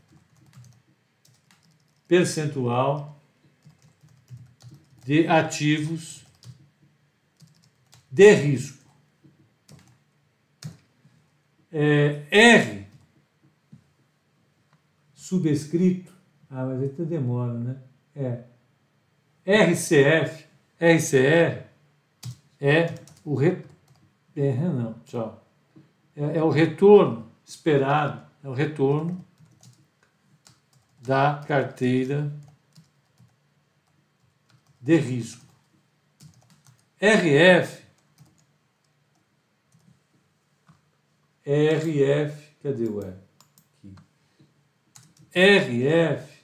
percentual de ativos de risco. É, R, subscrito, ah, mas aí demora, né? É. RCF, RCR é o re... é, não, tchau. É, é o retorno esperado, é o retorno da carteira de risco. RF, RF, cadê o R? RF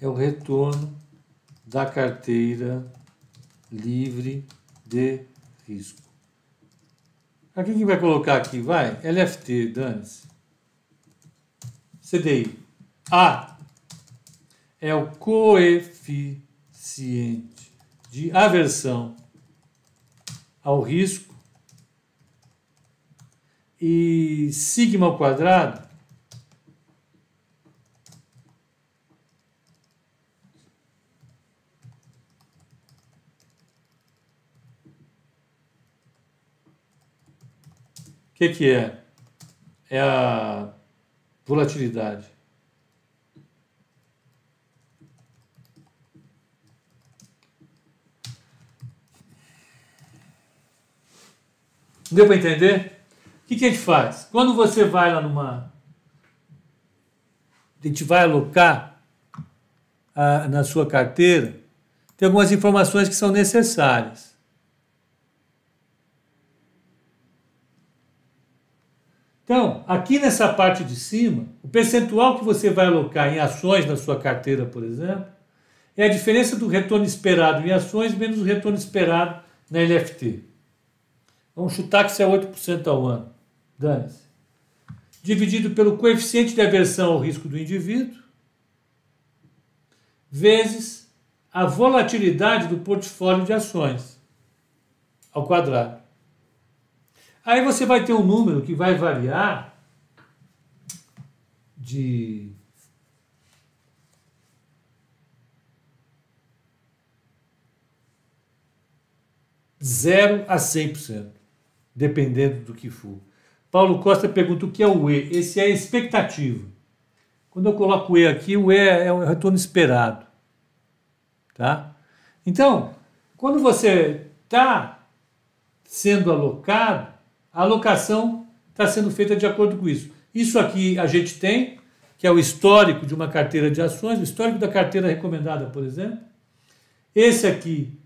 é o retorno da carteira livre de risco. Aqui quem vai colocar aqui? Vai, LFT, dane-se. CDI. A é o coeficiente de aversão ao risco e sigma ao quadrado o que, que é? é a volatilidade. Deu para entender? O que, que a gente faz? Quando você vai lá numa. A gente vai alocar a, na sua carteira, tem algumas informações que são necessárias. Então, aqui nessa parte de cima, o percentual que você vai alocar em ações na sua carteira, por exemplo, é a diferença do retorno esperado em ações menos o retorno esperado na LFT. Vamos chutar que isso é 8% ao ano. Dane-se. Dividido pelo coeficiente de aversão ao risco do indivíduo, vezes a volatilidade do portfólio de ações, ao quadrado. Aí você vai ter um número que vai variar de zero a 100%, dependendo do que for. Paulo Costa pergunta o que é o E. Esse é a expectativa. Quando eu coloco o E aqui, o E é o retorno esperado. Tá? Então, quando você está sendo alocado, a alocação está sendo feita de acordo com isso. Isso aqui a gente tem, que é o histórico de uma carteira de ações, o histórico da carteira recomendada, por exemplo. Esse aqui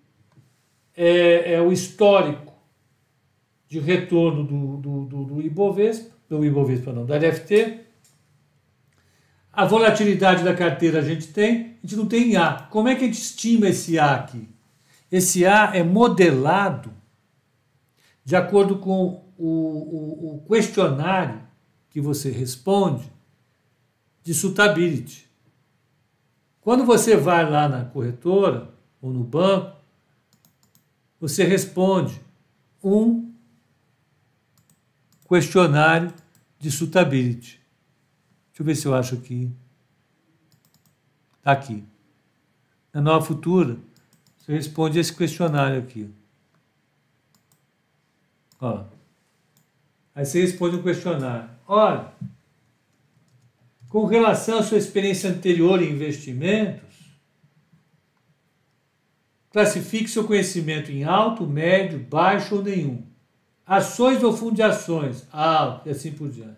é, é o histórico de retorno do, do, do, do Ibovespa, do Ibovespa não, da LFT. A volatilidade da carteira a gente tem, a gente não tem A. Como é que a gente estima esse A aqui? Esse A é modelado de acordo com o, o, o questionário que você responde de suitability. Quando você vai lá na corretora ou no banco, você responde um questionário de suitability. Deixa eu ver se eu acho aqui. Está aqui. Na Nova Futura, você responde esse questionário aqui. Ó. Aí você responde um questionário. Olha, com relação à sua experiência anterior em investimentos, classifique seu conhecimento em alto, médio, baixo ou nenhum. Ações ou fundo de ações? Alto, e assim por diante.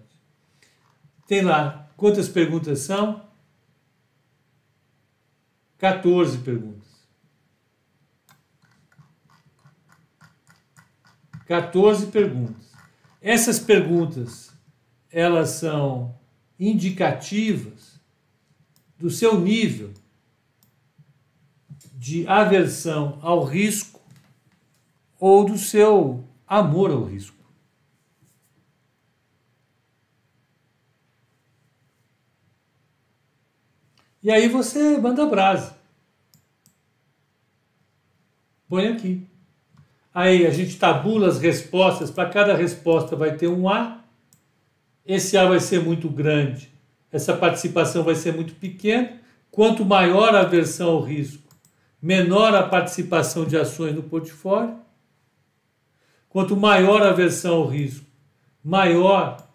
Tem lá quantas perguntas são? 14 perguntas. 14 perguntas. Essas perguntas, elas são indicativas do seu nível de aversão ao risco ou do seu amor ao risco. E aí você manda brasa. Põe aqui. Aí a gente tabula as respostas, para cada resposta vai ter um A. Esse A vai ser muito grande, essa participação vai ser muito pequena. Quanto maior a aversão ao risco, menor a participação de ações no portfólio. Quanto maior a aversão ao risco, maior,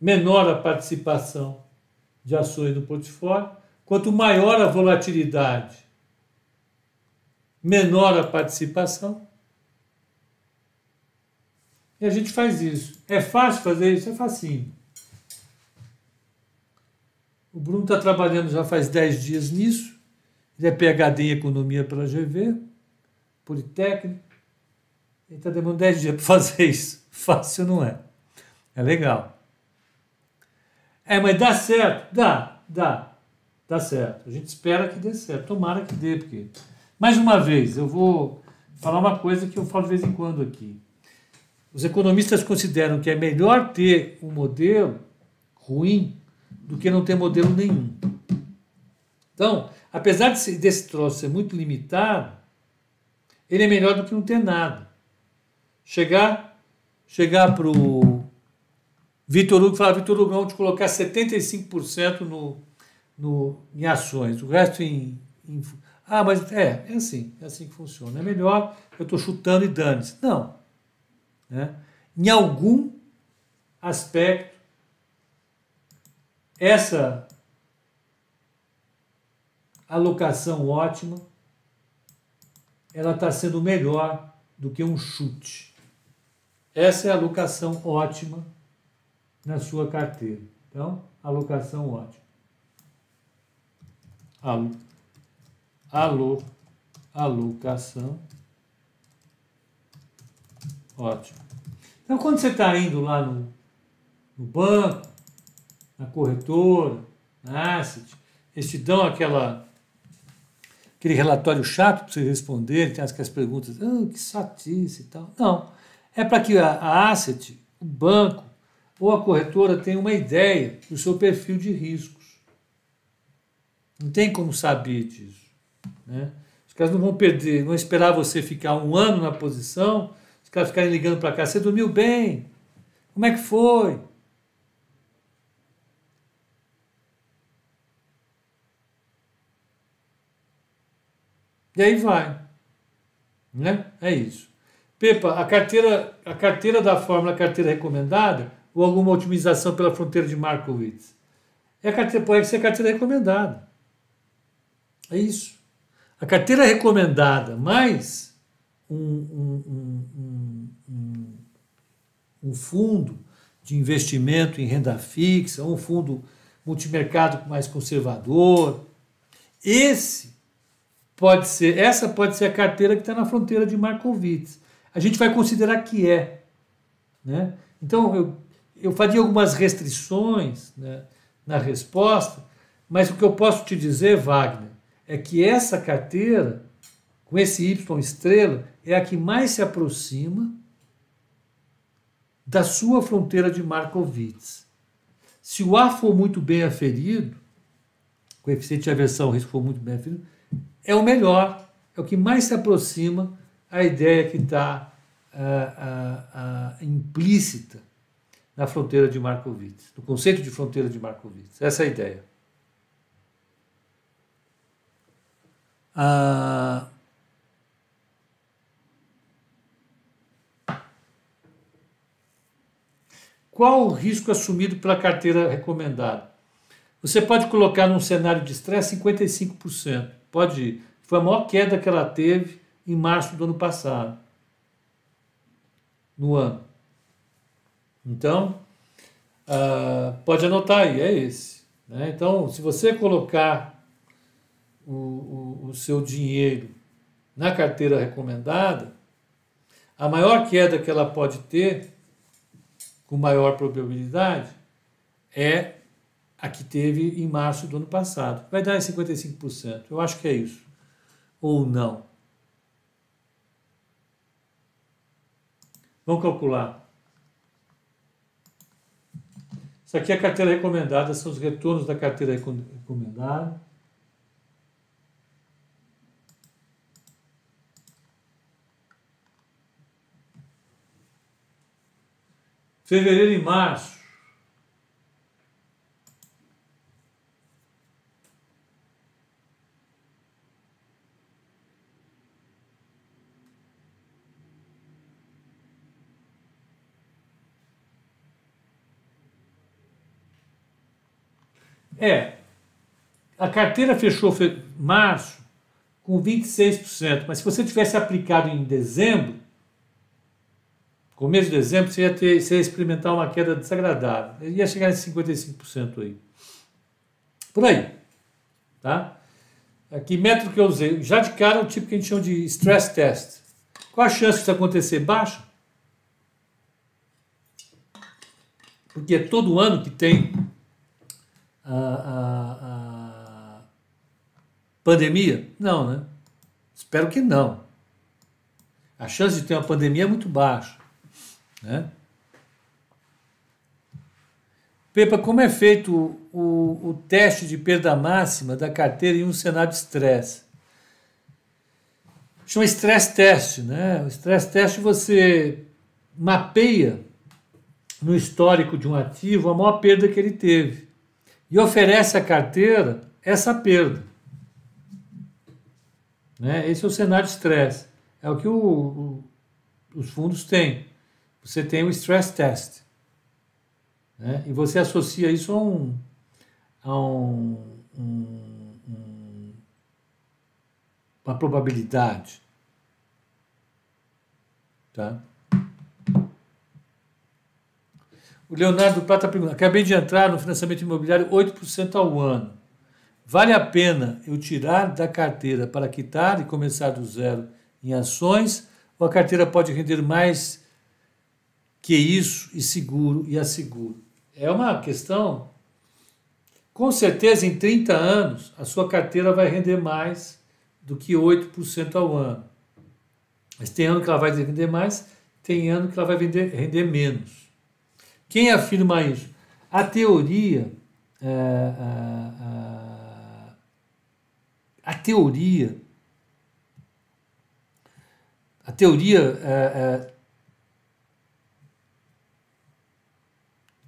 menor a participação de ações no portfólio. Quanto maior a volatilidade, menor a participação. E a gente faz isso. É fácil fazer isso? É facinho. O Bruno está trabalhando já faz 10 dias nisso. Ele é PHD em Economia pela GV, Politécnico. Ele está demorando 10 dias para fazer isso. Fácil não é. É legal. É, mas dá certo? Dá, dá. Dá certo. A gente espera que dê certo. Tomara que dê, porque mais uma vez, eu vou falar uma coisa que eu falo de vez em quando aqui. Os economistas consideram que é melhor ter um modelo ruim do que não ter modelo nenhum. Então, apesar desse, desse troço ser muito limitado, ele é melhor do que não ter nada. Chegar, chegar para o Vitor Hugo e falar, Vitor Hugo, vamos te colocar 75% no, no, em ações, o resto em, em ah, mas é, é assim, é assim que funciona. É melhor eu estou chutando e dane-se. Não. Né? Em algum aspecto, essa alocação ótima, ela está sendo melhor do que um chute. Essa é a alocação ótima na sua carteira. Então, alocação ótima. Alo, alo, alocação ótima. Então, quando você está indo lá no, no banco, na corretora, na asset, eles te dão aquela, aquele relatório chato para você responder, tem aquelas perguntas, oh, que satice e tal. Não, é para que a, a asset, o banco ou a corretora tenha uma ideia do seu perfil de riscos. Não tem como saber disso. Né? Os caras não vão perder, não esperar você ficar um ano na posição, os caras ficarem ligando para cá, você dormiu bem? Como é que foi? E aí vai. Né? É isso. Pepa, a carteira, a carteira da fórmula carteira recomendada ou alguma otimização pela fronteira de Markowitz? É a carteira, pode ser a carteira recomendada. É isso. A carteira recomendada mais um, um, um, um, fundo de investimento em renda fixa, um fundo multimercado mais conservador. Esse pode ser, essa pode ser a carteira que está na fronteira de Markowitz. A gente vai considerar que é. Né? Então, eu, eu faria algumas restrições né, na resposta, mas o que eu posso te dizer, Wagner, é que essa carteira, com esse Y estrela, é a que mais se aproxima da sua fronteira de Markowitz. Se o A for muito bem aferido, coeficiente de aversão risco for muito bem aferido, é o melhor, é o que mais se aproxima à ideia que está uh, uh, uh, implícita na fronteira de Markowitz, no conceito de fronteira de Markowitz. Essa é a ideia. Qual o risco assumido pela carteira recomendada? Você pode colocar num cenário de estresse 55%. Pode, foi a maior queda que ela teve em março do ano passado. No ano. Então, uh, pode anotar aí, é esse. Né? Então, se você colocar o, o, o seu dinheiro na carteira recomendada, a maior queda que ela pode ter, com maior probabilidade, é a que teve em março do ano passado. Vai dar 55%. Eu acho que é isso. Ou não. Vamos calcular. Isso aqui é a carteira recomendada, são os retornos da carteira recomendada. Fevereiro e março. É, a carteira fechou fe... março com 26%, mas se você tivesse aplicado em dezembro, começo de dezembro, você ia, ter, você ia experimentar uma queda desagradável. Ia chegar em 55% aí. Por aí. Tá? Aqui, método que eu usei, já de cara, o tipo que a gente chama de stress test. Qual a chance disso acontecer? Baixa. Porque todo ano que tem a, a, a pandemia? Não, né? Espero que não. A chance de ter uma pandemia é muito baixa. Né? Pepa, como é feito o, o teste de perda máxima da carteira em um cenário de estresse? Chama stress test, né? O stress test você mapeia no histórico de um ativo a maior perda que ele teve e oferece à carteira essa perda. Né? Esse é o cenário de estresse. É o que o, o, os fundos têm. Você tem o stress test. Né? E você associa isso a um, a um, um, um uma probabilidade. Tá? O Leonardo Prata pergunta: acabei de entrar no financiamento imobiliário 8% ao ano. Vale a pena eu tirar da carteira para quitar e começar do zero em ações? Ou a carteira pode render mais que isso e seguro e asseguro? É uma questão. Com certeza, em 30 anos, a sua carteira vai render mais do que 8% ao ano. Mas tem ano que ela vai render mais, tem ano que ela vai vender, render menos. Quem afirma isso? A teoria. É, a, a, a, teoria. A teoria é, é,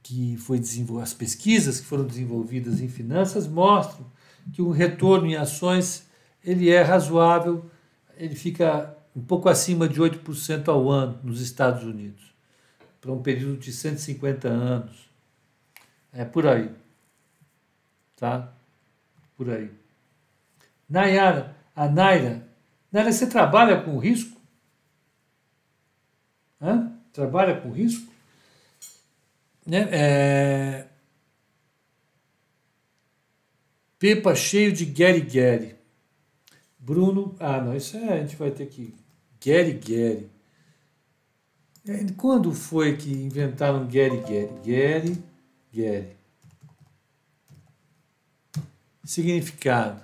que foi as pesquisas que foram desenvolvidas em finanças mostram que o retorno em ações ele é razoável, ele fica um pouco acima de 8% ao ano nos Estados Unidos, para um período de 150 anos. É por aí. Tá? Por aí. Nayara, a Naira, Naira, você trabalha com risco? Hã? Trabalha com risco? Né? É... Pepa cheio de Gary Gary. Bruno. Ah, não, isso é, a gente vai ter que. Gary Gary. É, quando foi que inventaram Gary Gary? Gary Gary. Significado.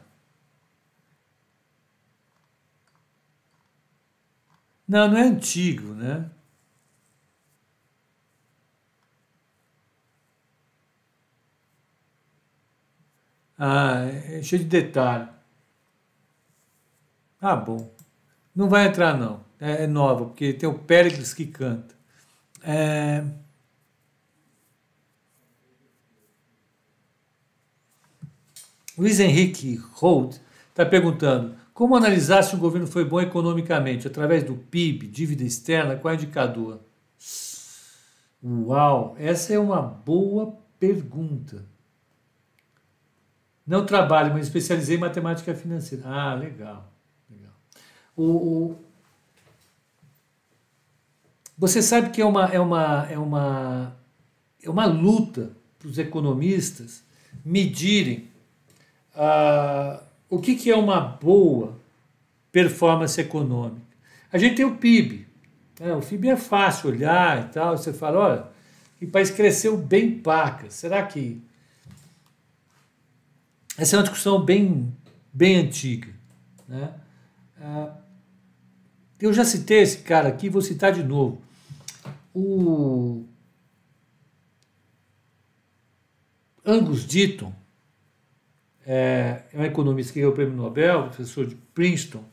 Não, não é antigo, né? Ah, é cheio de detalhe. Ah, bom. Não vai entrar, não. É, é nova, porque tem o Péricles que canta. É... Luiz Henrique Holt está perguntando como analisar se o governo foi bom economicamente? Através do PIB, dívida externa, qual é indicador? Uau, essa é uma boa pergunta. Não trabalho, mas especializei em matemática financeira. Ah, legal. legal. O, o... Você sabe que é uma, é uma, é uma, é uma luta para os economistas medirem ah, o que, que é uma boa performance econômica. A gente tem o PIB. Né? O PIB é fácil olhar e tal. Você fala, olha, o país cresceu bem paca. Será que essa é uma discussão bem, bem antiga. Né? Ah, eu já citei esse cara aqui, vou citar de novo. O Angus Deaton é, é um economista que ganhou o prêmio Nobel, professor de Princeton.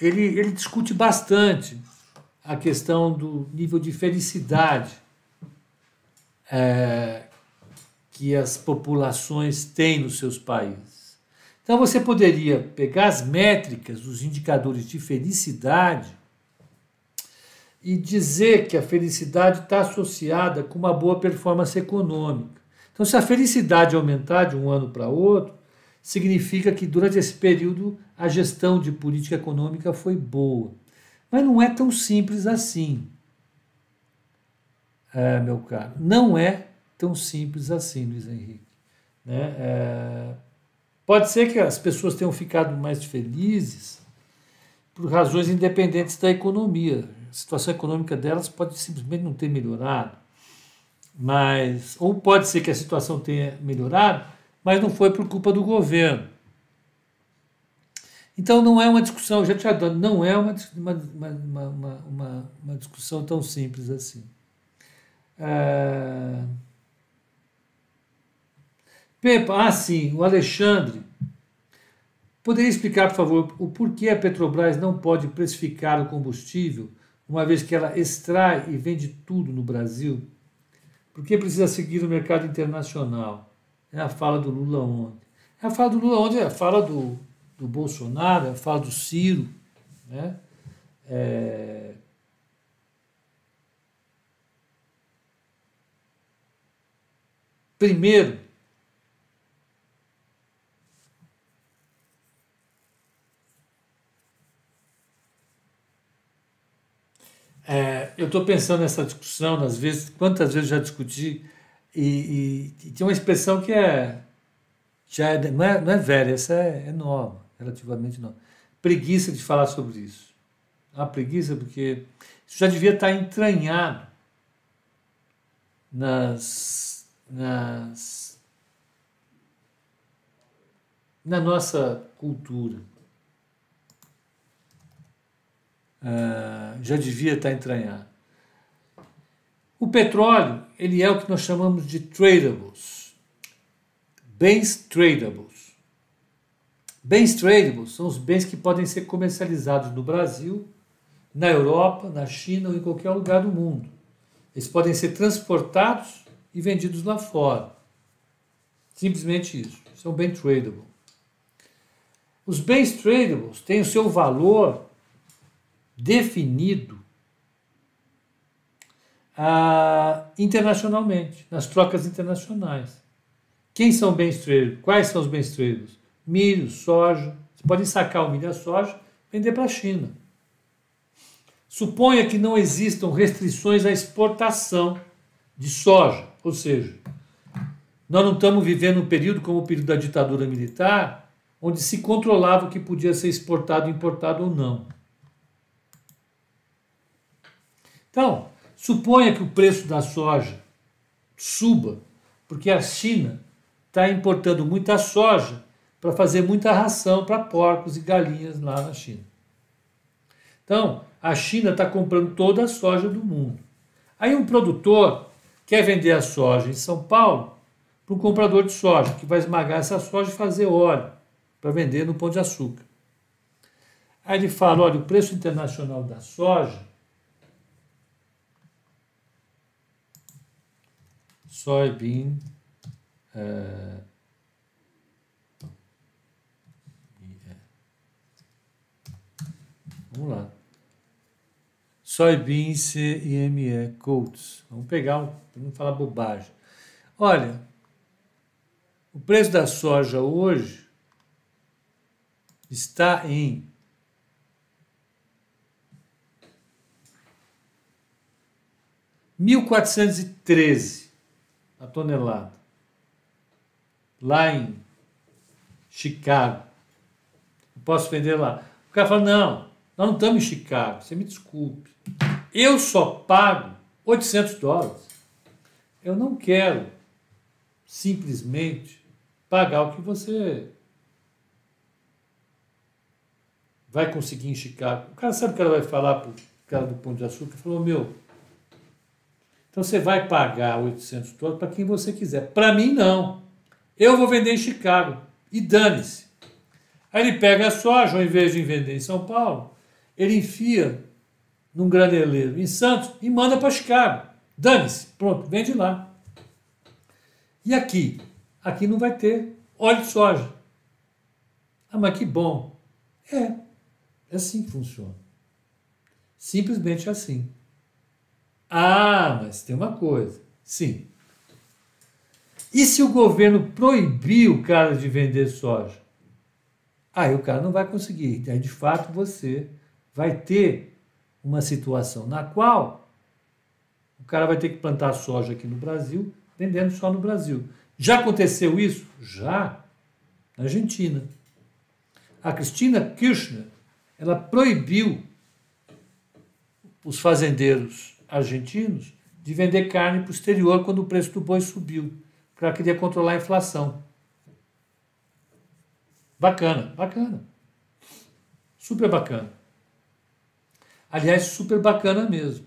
Ele, ele discute bastante a questão do nível de felicidade é, que as populações têm nos seus países. Então você poderia pegar as métricas, os indicadores de felicidade e dizer que a felicidade está associada com uma boa performance econômica. Então, se a felicidade aumentar de um ano para outro, significa que durante esse período a gestão de política econômica foi boa. Mas não é tão simples assim, é, meu caro. Não é tão simples assim, Luiz Henrique. Né? É, pode ser que as pessoas tenham ficado mais felizes por razões independentes da economia. A situação econômica delas pode simplesmente não ter melhorado. Mas, ou pode ser que a situação tenha melhorado, mas não foi por culpa do governo. Então não é uma discussão, já te adoro, não é uma, uma, uma, uma, uma discussão tão simples assim. É... Pepa, ah, sim, o Alexandre. Poderia explicar, por favor, o porquê a Petrobras não pode precificar o combustível, uma vez que ela extrai e vende tudo no Brasil? Por que precisa seguir o mercado internacional? É a fala do Lula ontem. É a fala do Lula ontem, é a fala do, do Bolsonaro, é a fala do Ciro. Né? É, Primeiro, É, eu estou pensando nessa discussão, às vezes, quantas vezes já discuti, e, e, e, tem uma expressão que é, já é, não, é, não é velha, essa é, é nova, relativamente nova. Preguiça de falar sobre isso. A preguiça porque isso já devia estar entranhado nas, nas, na nossa cultura. Uh, já devia estar entranhado. O petróleo, ele é o que nós chamamos de tradables, bens tradables. Bens tradables são os bens que podem ser comercializados no Brasil, na Europa, na China ou em qualquer lugar do mundo. Eles podem ser transportados e vendidos lá fora. Simplesmente isso. São bem tradable. Os bens tradables têm o seu valor definido ah, internacionalmente, nas trocas internacionais. Quem são bens tradables? Quais são os bens tradables? Milho, soja. Você pode sacar o milho e a soja vender para a China. Suponha que não existam restrições à exportação de soja, ou seja, nós não estamos vivendo um período como o período da ditadura militar, onde se controlava o que podia ser exportado, importado ou não. Então, suponha que o preço da soja suba, porque a China está importando muita soja para fazer muita ração para porcos e galinhas lá na China. Então, a China está comprando toda a soja do mundo. Aí um produtor quer vender a soja em São Paulo para um comprador de soja, que vai esmagar essa soja e fazer óleo para vender no pão de açúcar. Aí ele fala: olha, o preço internacional da soja soybean uh, vamos lá. Soybean CME Coats vamos pegar um, vamos falar bobagem. Olha o preço da soja hoje está em mil quatrocentos e treze a tonelada. Lá em Chicago. Eu posso vender lá. O cara fala: não, nós não estamos em Chicago, você me desculpe. Eu só pago 800 dólares. Eu não quero simplesmente pagar o que você vai conseguir em Chicago. O cara sabe o que ela vai falar para o cara do Pão de Açúcar? Falou: meu, então você vai pagar 800 dólares para quem você quiser. Para mim, não. Eu vou vender em Chicago. E dane-se. Aí ele pega a soja, ao invés de vender em São Paulo, ele enfia num graneleiro em Santos e manda para Chicago. Dane-se. Pronto, vende lá. E aqui? Aqui não vai ter óleo de soja. Ah, mas que bom. É, é assim que funciona. Simplesmente assim. Ah, mas tem uma coisa. Sim. E se o governo proibir o cara de vender soja? Aí o cara não vai conseguir. Aí de fato você vai ter uma situação na qual o cara vai ter que plantar soja aqui no Brasil, vendendo só no Brasil. Já aconteceu isso? Já. Na Argentina. A Cristina Kirchner, ela proibiu os fazendeiros argentinos de vender carne para o exterior quando o preço do boi subiu, para querer controlar a inflação. Bacana, bacana. Super bacana. Aliás, super bacana mesmo.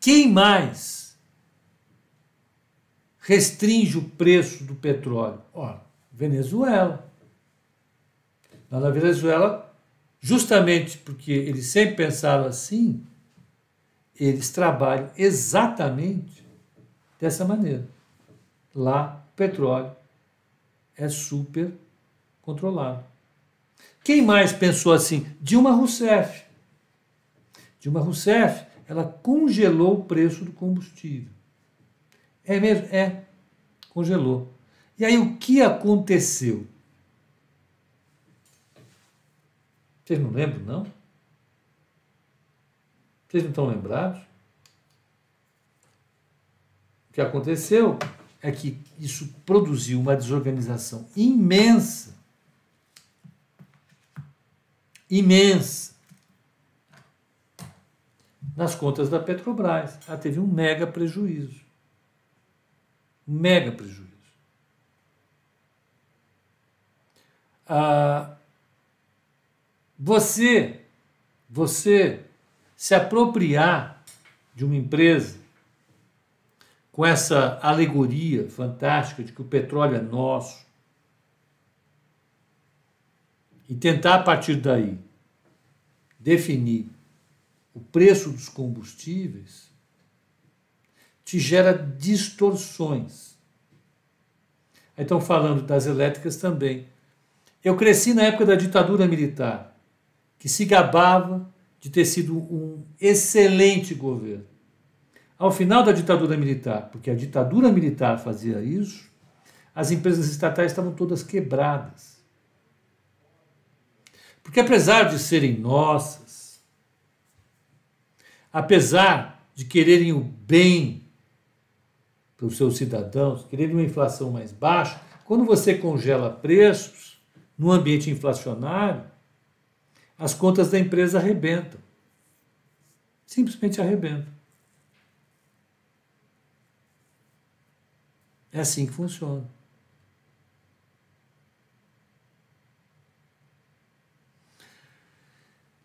Quem mais restringe o preço do petróleo? Ora, Venezuela. na Venezuela, justamente porque eles sempre pensaram assim, eles trabalham exatamente dessa maneira. Lá, o petróleo é super controlado. Quem mais pensou assim? Dilma Rousseff. Dilma Rousseff, ela congelou o preço do combustível. É mesmo? É. Congelou. E aí o que aconteceu? Vocês não lembram, não? Vocês não estão lembrados? O que aconteceu é que isso produziu uma desorganização imensa. Imensa. Nas contas da Petrobras. Ela teve um mega prejuízo. Um mega prejuízo. Ah, você, você se apropriar de uma empresa com essa alegoria fantástica de que o petróleo é nosso e tentar a partir daí definir o preço dos combustíveis te gera distorções. Então, falando das elétricas também. Eu cresci na época da ditadura militar, que se gabava de ter sido um excelente governo. Ao final da ditadura militar, porque a ditadura militar fazia isso, as empresas estatais estavam todas quebradas. Porque apesar de serem nossas, apesar de quererem o bem para os seus cidadãos, quererem uma inflação mais baixa, quando você congela preços no ambiente inflacionário, as contas da empresa arrebentam. Simplesmente arrebentam. É assim que funciona.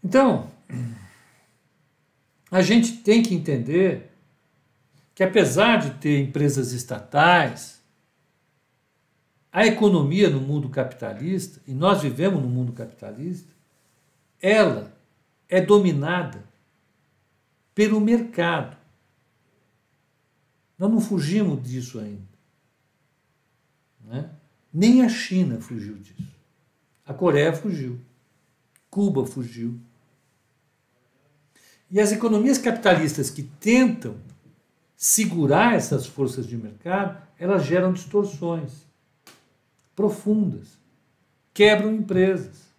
Então, a gente tem que entender que, apesar de ter empresas estatais, a economia no mundo capitalista, e nós vivemos no mundo capitalista, ela é dominada pelo mercado. Nós não fugimos disso ainda. Né? Nem a China fugiu disso. A Coreia fugiu. Cuba fugiu. E as economias capitalistas que tentam segurar essas forças de mercado, elas geram distorções profundas, quebram empresas.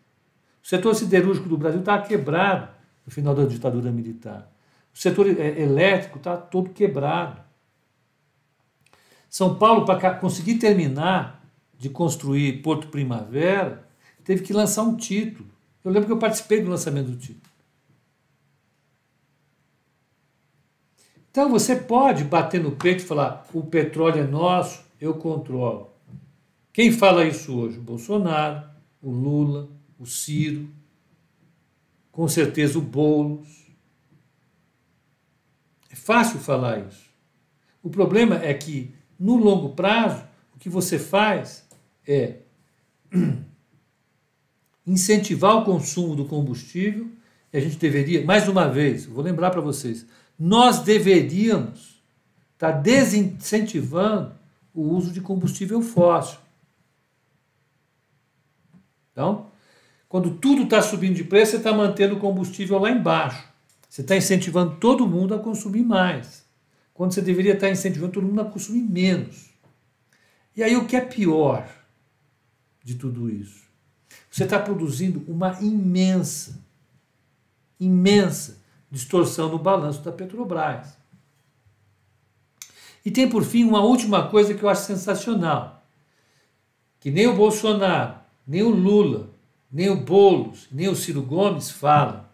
O setor siderúrgico do Brasil estava quebrado no final da ditadura militar. O setor é, elétrico está todo quebrado. São Paulo, para conseguir terminar de construir Porto Primavera, teve que lançar um título. Eu lembro que eu participei do lançamento do título. Então você pode bater no peito e falar: o petróleo é nosso, eu controlo. Quem fala isso hoje? O Bolsonaro, o Lula, o Ciro, com certeza o Boulos. É fácil falar isso. O problema é que, no longo prazo, o que você faz é incentivar o consumo do combustível, e a gente deveria, mais uma vez, vou lembrar para vocês, nós deveríamos estar tá desincentivando o uso de combustível fóssil. Então, quando tudo está subindo de preço, você está mantendo o combustível lá embaixo. Você está incentivando todo mundo a consumir mais. Quando você deveria estar tá incentivando todo mundo a consumir menos. E aí o que é pior de tudo isso? Você está produzindo uma imensa, imensa distorção no balanço da Petrobras. E tem por fim uma última coisa que eu acho sensacional, que nem o Bolsonaro, nem o Lula, nem o Boulos, nem o Ciro Gomes falam.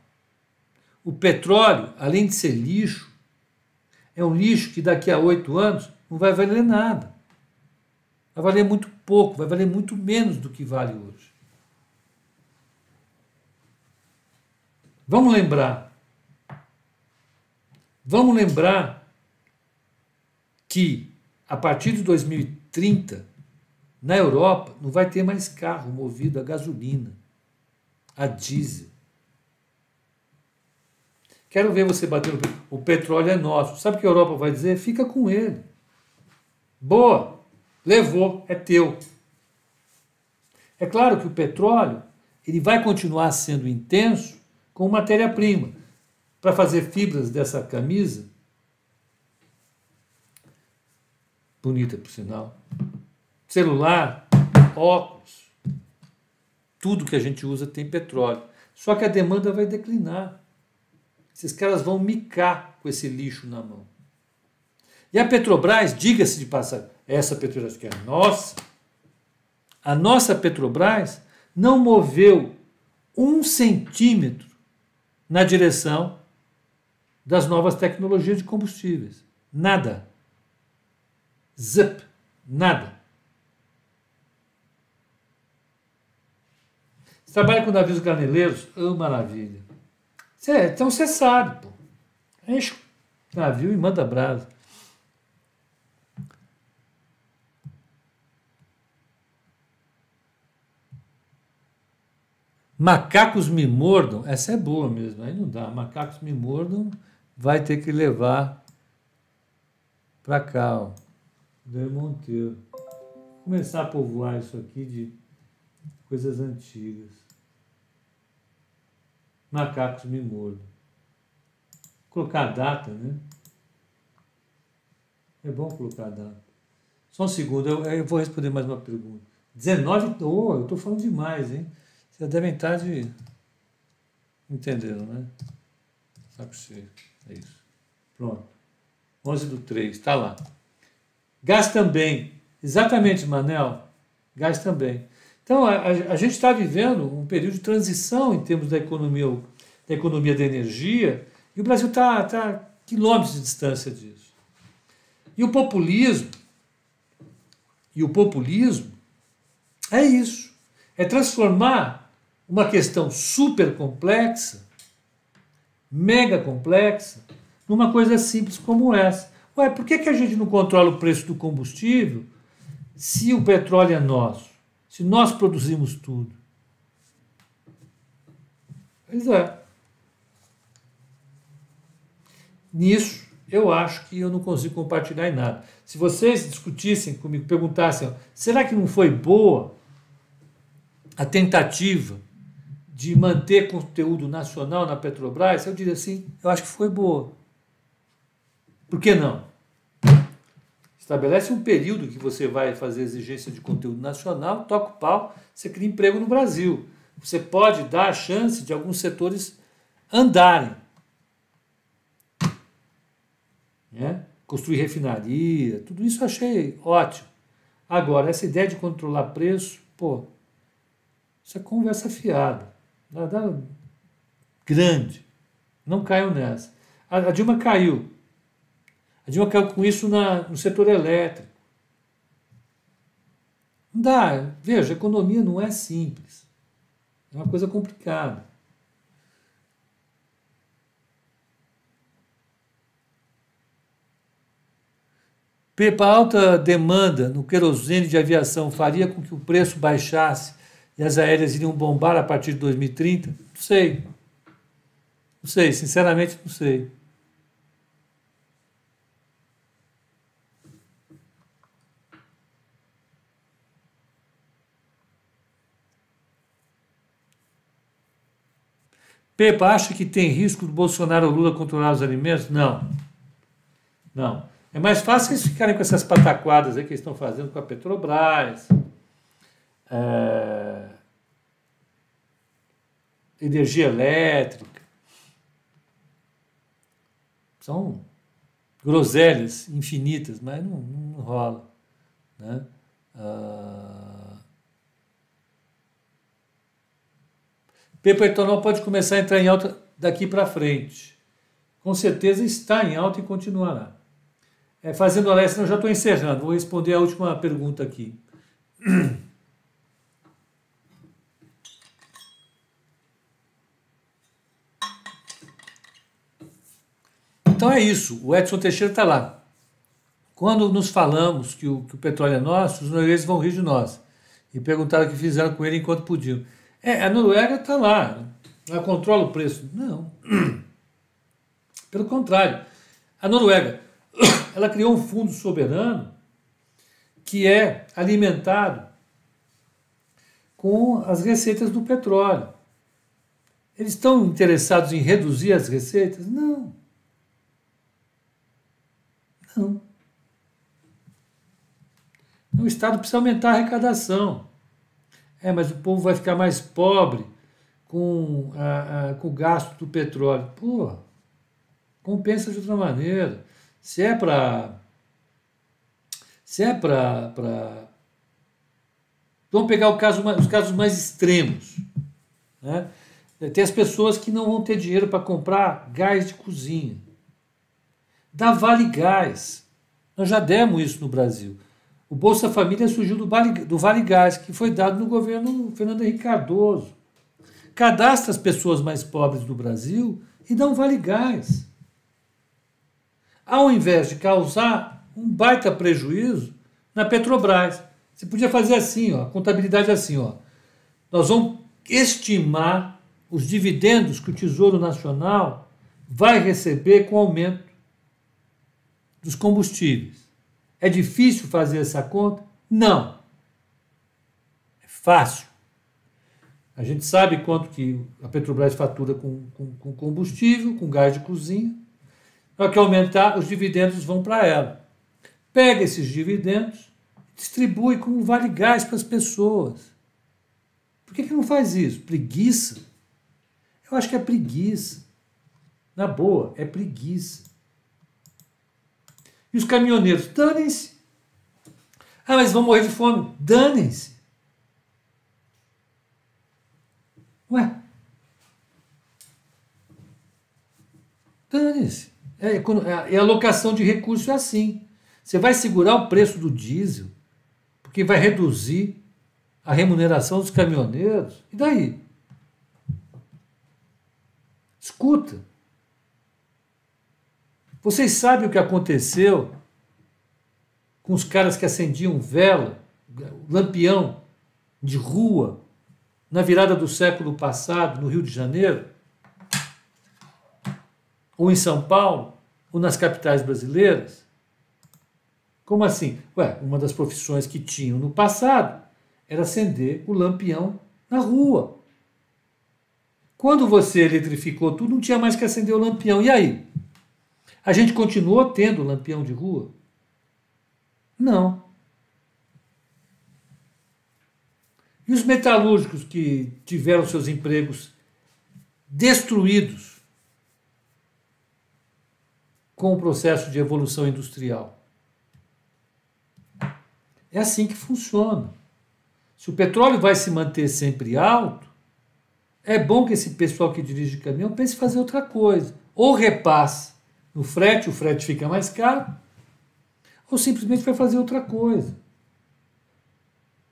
O petróleo, além de ser lixo, é um lixo que daqui a oito anos não vai valer nada. Vai valer muito pouco, vai valer muito menos do que vale hoje. Vamos lembrar. Vamos lembrar que a partir de 2030, na Europa, não vai ter mais carro movido a gasolina a diesel. Quero ver você bater no O petróleo é nosso. Sabe o que a Europa vai dizer? Fica com ele. Boa, levou, é teu. É claro que o petróleo ele vai continuar sendo intenso com matéria-prima. Para fazer fibras dessa camisa, bonita por sinal, celular, óculos, tudo que a gente usa tem petróleo. Só que a demanda vai declinar. Esses caras vão micar com esse lixo na mão. E a Petrobras, diga-se de passagem, essa Petrobras que é nossa, a nossa Petrobras não moveu um centímetro na direção das novas tecnologias de combustíveis. Nada. Zip. Nada. Você trabalha com navios graneleiros? Oh, maravilha. Cê, então você sabe, pô. Enche o navio e manda brasa. Macacos me mordam, essa é boa mesmo, aí não dá. Macacos me mordam, vai ter que levar para cá, ó. Monteiro. Vou começar a povoar isso aqui de coisas antigas. Macacos me mordam. Colocar a data, né? É bom colocar a data. Só um segundo, eu, eu vou responder mais uma pergunta. 19, oh, eu estou falando demais, hein? Vocês devem estar de. Entenderam, né? Saco cheio. É isso. Pronto. 11 do 3, está lá. Gás também. Exatamente, Manel. Gás também. Então, a, a gente está vivendo um período de transição em termos da economia, da economia da energia, e o Brasil está tá quilômetros de distância disso. E o populismo, e o populismo é isso. É transformar uma questão super complexa, mega complexa, numa coisa simples como essa. Ué, por que, que a gente não controla o preço do combustível se o petróleo é nosso? Se nós produzimos tudo? Pois é. Nisso, eu acho que eu não consigo compartilhar em nada. Se vocês discutissem comigo, perguntassem, será que não foi boa a tentativa de manter conteúdo nacional na Petrobras, eu diria assim, eu acho que foi boa. Por que não? Estabelece um período que você vai fazer exigência de conteúdo nacional, toca o pau, você cria emprego no Brasil. Você pode dar a chance de alguns setores andarem. Né? Construir refinaria, tudo isso eu achei ótimo. Agora, essa ideia de controlar preço, pô, isso é conversa fiada nada grande. Não caiu nessa. A, Dilma caiu. A Dilma caiu com isso na, no setor elétrico. Não dá. Veja, a economia não é simples. É uma coisa complicada. Pepa, alta demanda no querosene de aviação faria com que o preço baixasse e as aéreas iriam bombar a partir de 2030? Não sei. Não sei, sinceramente não sei. Pepa, acha que tem risco do Bolsonaro ou Lula controlar os alimentos? Não. Não. É mais fácil eles ficarem com essas pataquadas aí que eles estão fazendo com a Petrobras, é, energia elétrica. São groselhas infinitas, mas não, não rola. Né? Ah, Pepa etanol pode começar a entrar em alta daqui para frente. Com certeza está em alta e continuará. É, fazendo extra, eu já estou encerrando. Vou responder a última pergunta aqui. Então é isso, o Edson Teixeira está lá. Quando nos falamos que o, que o petróleo é nosso, os noruegueses vão rir de nós. E perguntaram o que fizeram com ele enquanto podiam. É, a Noruega está lá, ela controla o preço. Não. Pelo contrário, a Noruega ela criou um fundo soberano que é alimentado com as receitas do petróleo. Eles estão interessados em reduzir as receitas? Não. Não. O Estado precisa aumentar a arrecadação. É, mas o povo vai ficar mais pobre com, a, a, com o gasto do petróleo. Pô, compensa de outra maneira. Se é para. Se é para. Vamos pegar caso, os casos mais extremos. Né? Tem as pessoas que não vão ter dinheiro para comprar gás de cozinha. Dá Vale Gás. Nós já demos isso no Brasil. O Bolsa Família surgiu do Vale, do vale Gás, que foi dado no governo Fernando Henrique Cardoso. Cadastra as pessoas mais pobres do Brasil e dá um Vale Gás. Ao invés de causar um baita prejuízo na Petrobras. Você podia fazer assim, ó, a contabilidade assim, ó. Nós vamos estimar os dividendos que o Tesouro Nacional vai receber com o aumento dos combustíveis. É difícil fazer essa conta? Não. É fácil. A gente sabe quanto que a Petrobras fatura com, com, com combustível, com gás de cozinha. Para que aumentar, os dividendos vão para ela. Pega esses dividendos, distribui como vale gás para as pessoas. Por que, que não faz isso? Preguiça? Eu acho que é preguiça. Na boa, é preguiça. E os caminhoneiros, danem-se. Ah, mas vão morrer de fome. Danem-se. Ué? Dane-se. É, é, a alocação de recursos é assim. Você vai segurar o preço do diesel, porque vai reduzir a remuneração dos caminhoneiros. E daí? Escuta. Vocês sabem o que aconteceu com os caras que acendiam vela, lampião de rua, na virada do século passado, no Rio de Janeiro? Ou em São Paulo? Ou nas capitais brasileiras? Como assim? Ué, uma das profissões que tinham no passado era acender o lampião na rua. Quando você eletrificou tudo, não tinha mais que acender o lampião. E aí? A gente continuou tendo lampião de rua? Não. E os metalúrgicos que tiveram seus empregos destruídos com o processo de evolução industrial? É assim que funciona. Se o petróleo vai se manter sempre alto, é bom que esse pessoal que dirige caminhão pense em fazer outra coisa. Ou repasse no frete, o frete fica mais caro, ou simplesmente vai fazer outra coisa.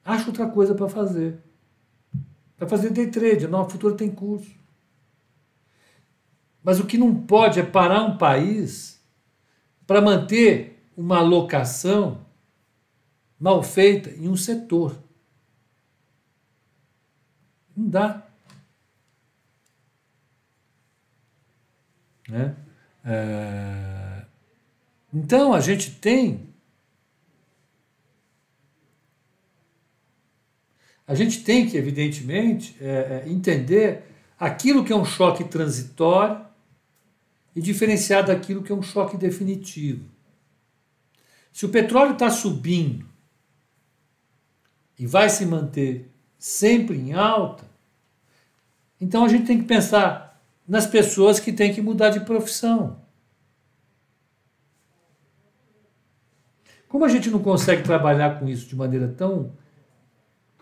Acha outra coisa para fazer. Vai fazer day trade, a Nova Futura tem curso. Mas o que não pode é parar um país para manter uma alocação mal feita em um setor. Não dá. Né? É... Então a gente tem. A gente tem que, evidentemente, é, é, entender aquilo que é um choque transitório e diferenciar daquilo que é um choque definitivo. Se o petróleo está subindo e vai se manter sempre em alta, então a gente tem que pensar nas pessoas que têm que mudar de profissão. Como a gente não consegue trabalhar com isso de maneira tão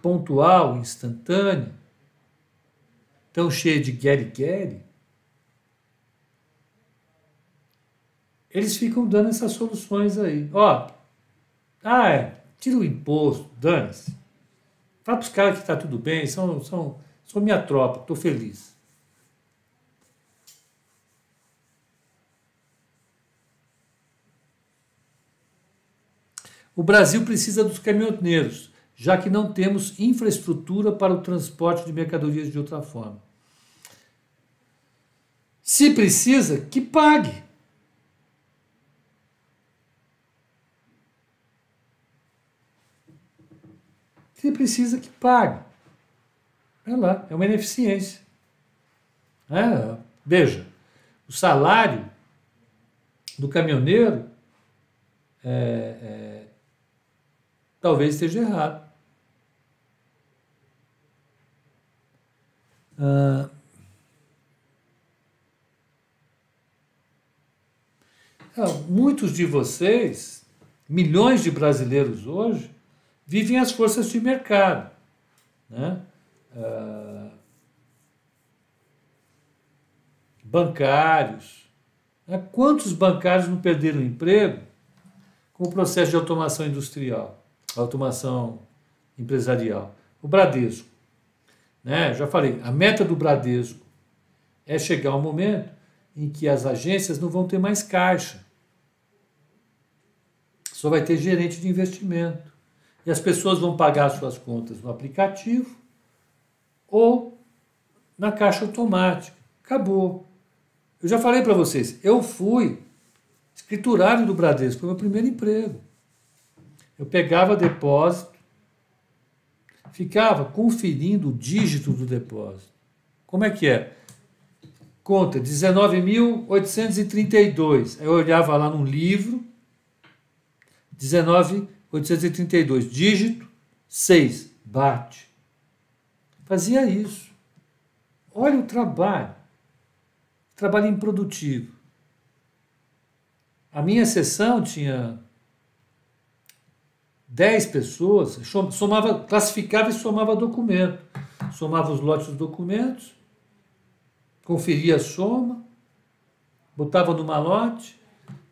pontual, instantânea, tão cheia de guere-guere, eles ficam dando essas soluções aí. Ó, ah, é, tira o imposto, dane-se. Fala para os caras que está tudo bem, são, são, são minha tropa, estou feliz. O Brasil precisa dos caminhoneiros, já que não temos infraestrutura para o transporte de mercadorias de outra forma. Se precisa, que pague. Se precisa, que pague. É lá, é uma ineficiência. É, veja, o salário do caminhoneiro é, é talvez esteja errado. Ah, ah, muitos de vocês, milhões de brasileiros hoje, vivem as forças de mercado. Né? Ah, bancários. Né? Quantos bancários não perderam emprego com o processo de automação industrial, automação empresarial? O Bradesco. Né? Já falei, a meta do Bradesco é chegar ao momento em que as agências não vão ter mais caixa. Só vai ter gerente de investimento. E as pessoas vão pagar suas contas no aplicativo ou na caixa automática. Acabou. Eu já falei para vocês, eu fui escriturário do Bradesco, foi meu primeiro emprego. Eu pegava depósito, ficava conferindo o dígito do depósito. Como é que é? Conta 19.832. Eu olhava lá no livro, 19.832, dígito 6, bate. Fazia isso. Olha o trabalho. Trabalho improdutivo. A minha sessão tinha 10 pessoas, somava, classificava e somava documento. Somava os lotes dos documentos, conferia a soma, botava no malote,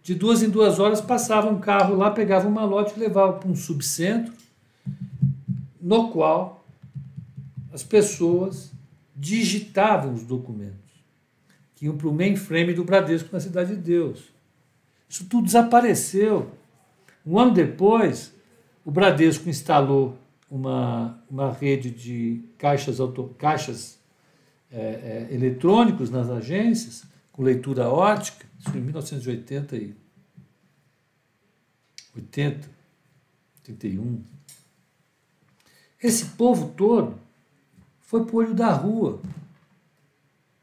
de duas em duas horas passava um carro lá, pegava um malote e levava para um subcentro, no qual as pessoas digitavam os documentos, que iam para o mainframe do Bradesco na Cidade de Deus. Isso tudo desapareceu. Um ano depois, o Bradesco instalou uma, uma rede de caixas, auto, caixas é, é, eletrônicos nas agências, com leitura ótica, isso em 1980 e 80, 81. Esse povo todo foi para o olho da rua.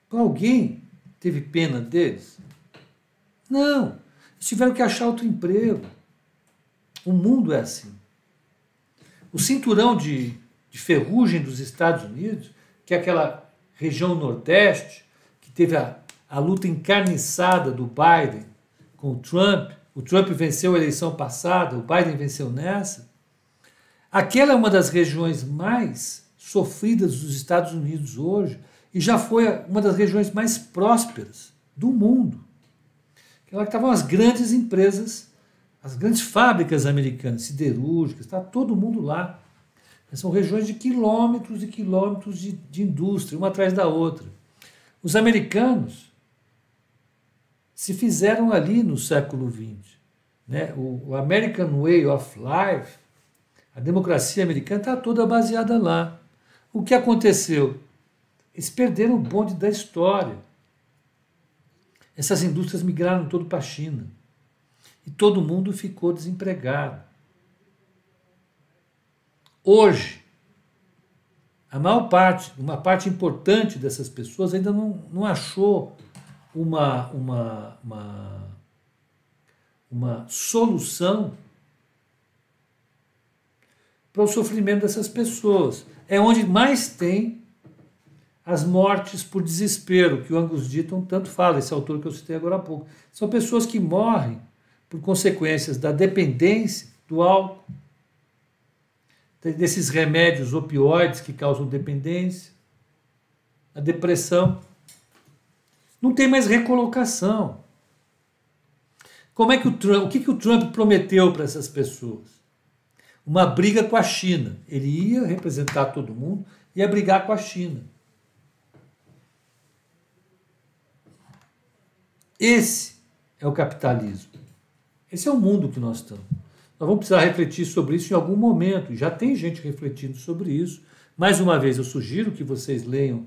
Alguém teve pena deles? Não. Eles tiveram que achar outro emprego. O mundo é assim. O cinturão de, de ferrugem dos Estados Unidos, que é aquela região nordeste, que teve a, a luta encarniçada do Biden com o Trump, o Trump venceu a eleição passada, o Biden venceu nessa. Aquela é uma das regiões mais sofridas dos Estados Unidos hoje e já foi uma das regiões mais prósperas do mundo. Lá que estavam as grandes empresas as grandes fábricas americanas, siderúrgicas, está todo mundo lá. São regiões de quilômetros e quilômetros de, de indústria, uma atrás da outra. Os americanos se fizeram ali no século XX. Né? O, o American Way of Life, a democracia americana, está toda baseada lá. O que aconteceu? Eles perderam o bonde da história. Essas indústrias migraram todo para a China e todo mundo ficou desempregado. Hoje, a maior parte, uma parte importante dessas pessoas ainda não, não achou uma, uma, uma, uma solução para o sofrimento dessas pessoas. É onde mais tem as mortes por desespero, que o Angus Deaton tanto fala, esse autor que eu citei agora há pouco. São pessoas que morrem por consequências da dependência do álcool, desses remédios opioides que causam dependência, a depressão. Não tem mais recolocação. Como é que o Trump, o que, que o Trump prometeu para essas pessoas? Uma briga com a China. Ele ia representar todo mundo, ia brigar com a China. Esse é o capitalismo. Esse é o mundo que nós estamos. Nós vamos precisar refletir sobre isso em algum momento. Já tem gente refletindo sobre isso. Mais uma vez, eu sugiro que vocês leiam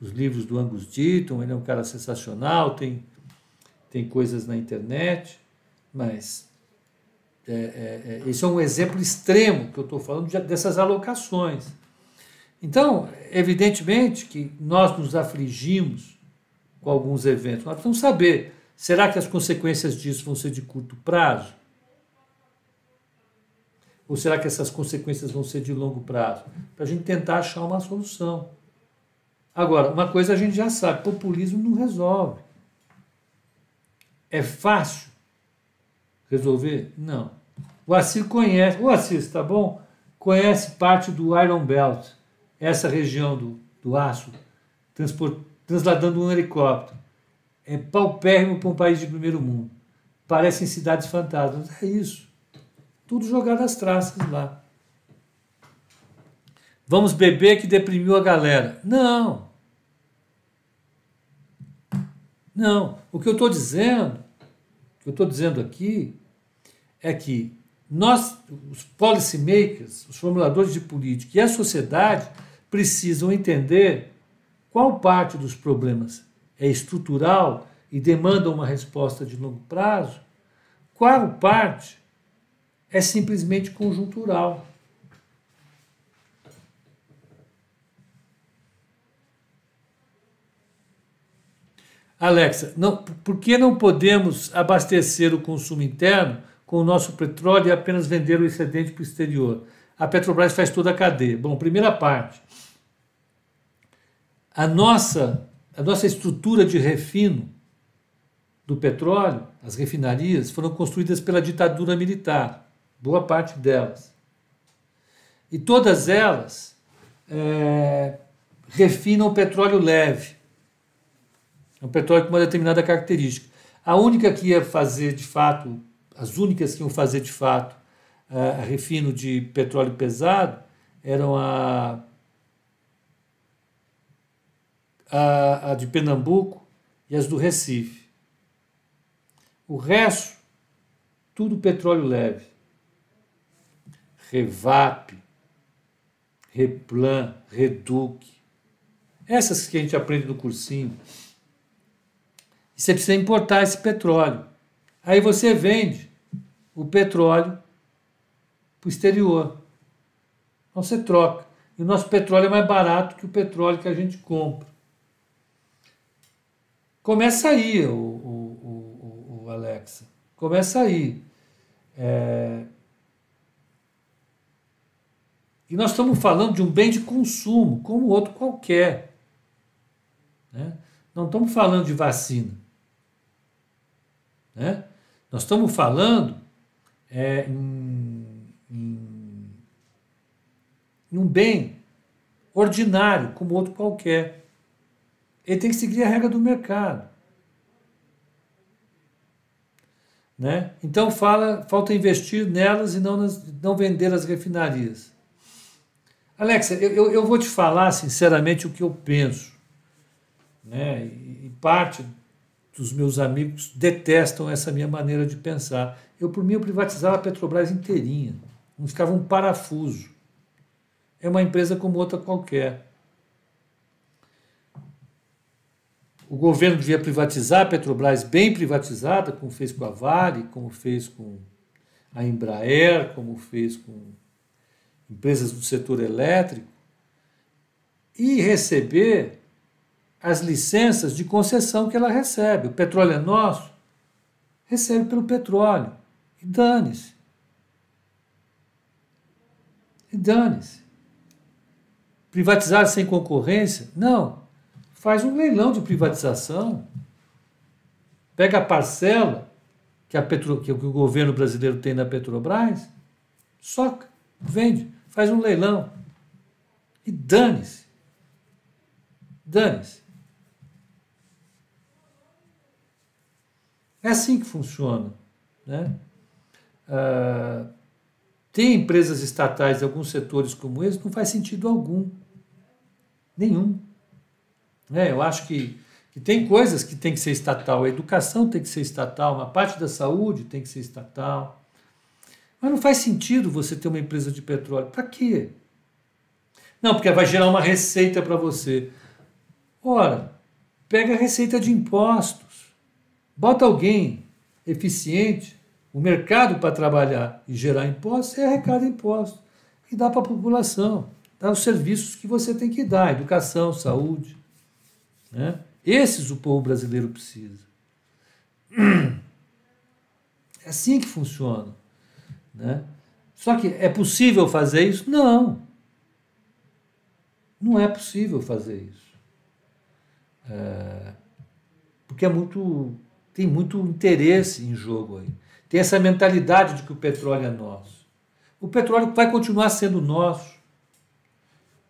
os livros do Angus Deaton. Ele é um cara sensacional, tem, tem coisas na internet, mas é, é, é, esse é um exemplo extremo que eu estou falando de, dessas alocações. Então, evidentemente que nós nos afligimos com alguns eventos. Nós precisamos saber Será que as consequências disso vão ser de curto prazo? Ou será que essas consequências vão ser de longo prazo? Para a gente tentar achar uma solução. Agora, uma coisa a gente já sabe: populismo não resolve. É fácil resolver? Não. O Assir conhece, o Assir, está bom? Conhece parte do Iron Belt, essa região do, do aço, transladando um helicóptero. É paupérrimo para um país de primeiro mundo. Parecem cidades fantasmas. É isso. Tudo jogado às traças lá. Vamos beber que deprimiu a galera. Não. Não. O que eu estou dizendo, o que eu estou dizendo aqui, é que nós, os policymakers, os formuladores de política e a sociedade precisam entender qual parte dos problemas é estrutural e demanda uma resposta de longo prazo, qual parte é simplesmente conjuntural. Alexa, não, por que não podemos abastecer o consumo interno com o nosso petróleo e apenas vender o excedente para o exterior? A Petrobras faz toda a cadeia. Bom, primeira parte. A nossa, a nossa estrutura de refino do petróleo, as refinarias, foram construídas pela ditadura militar boa parte delas. E todas elas é, refinam petróleo leve, é um petróleo com uma determinada característica. A única que ia fazer de fato, as únicas que iam fazer de fato a refino de petróleo pesado eram a, a, a de Pernambuco e as do Recife. O resto, tudo petróleo leve. Revap, Replan, Reduc. Essas que a gente aprende no cursinho. E você precisa importar esse petróleo. Aí você vende o petróleo para o exterior. Então você troca. E o nosso petróleo é mais barato que o petróleo que a gente compra. Começa aí, o, o, o, o Alexa. Começa aí. É, e nós estamos falando de um bem de consumo, como outro qualquer. Né? Não estamos falando de vacina. Né? Nós estamos falando é, em, em, em um bem ordinário, como outro qualquer. Ele tem que seguir a regra do mercado. Né? Então fala, falta investir nelas e não, nas, não vender as refinarias. Alexa, eu, eu vou te falar sinceramente o que eu penso. Né? E parte dos meus amigos detestam essa minha maneira de pensar. Eu, por mim, eu privatizava a Petrobras inteirinha. Não ficava um parafuso. É uma empresa como outra qualquer. O governo devia privatizar a Petrobras bem privatizada, como fez com a Vale, como fez com a Embraer, como fez com empresas do setor elétrico, e receber as licenças de concessão que ela recebe. O petróleo é nosso, recebe pelo petróleo. E dane-se. E dane-se. Privatizar sem concorrência? Não. Faz um leilão de privatização. Pega a parcela que, a Petro, que o governo brasileiro tem na Petrobras, soca, vende faz um leilão. E dane-se. Dane-se. É assim que funciona. Né? Ah, tem empresas estatais de alguns setores como esse, não faz sentido algum. Nenhum. É, eu acho que, que tem coisas que tem que ser estatal. A educação tem que ser estatal, uma parte da saúde tem que ser estatal. Mas não faz sentido você ter uma empresa de petróleo. Para quê? Não, porque vai gerar uma receita para você. Ora, pega a receita de impostos. Bota alguém eficiente, o mercado para trabalhar e gerar impostos e arrecada impostos. E dá para a população. Dá os serviços que você tem que dar, educação, saúde. Né? Esses o povo brasileiro precisa. É assim que funciona. Né? Só que é possível fazer isso? Não. Não é possível fazer isso. É, porque é muito, tem muito interesse em jogo aí. Tem essa mentalidade de que o petróleo é nosso. O petróleo vai continuar sendo nosso,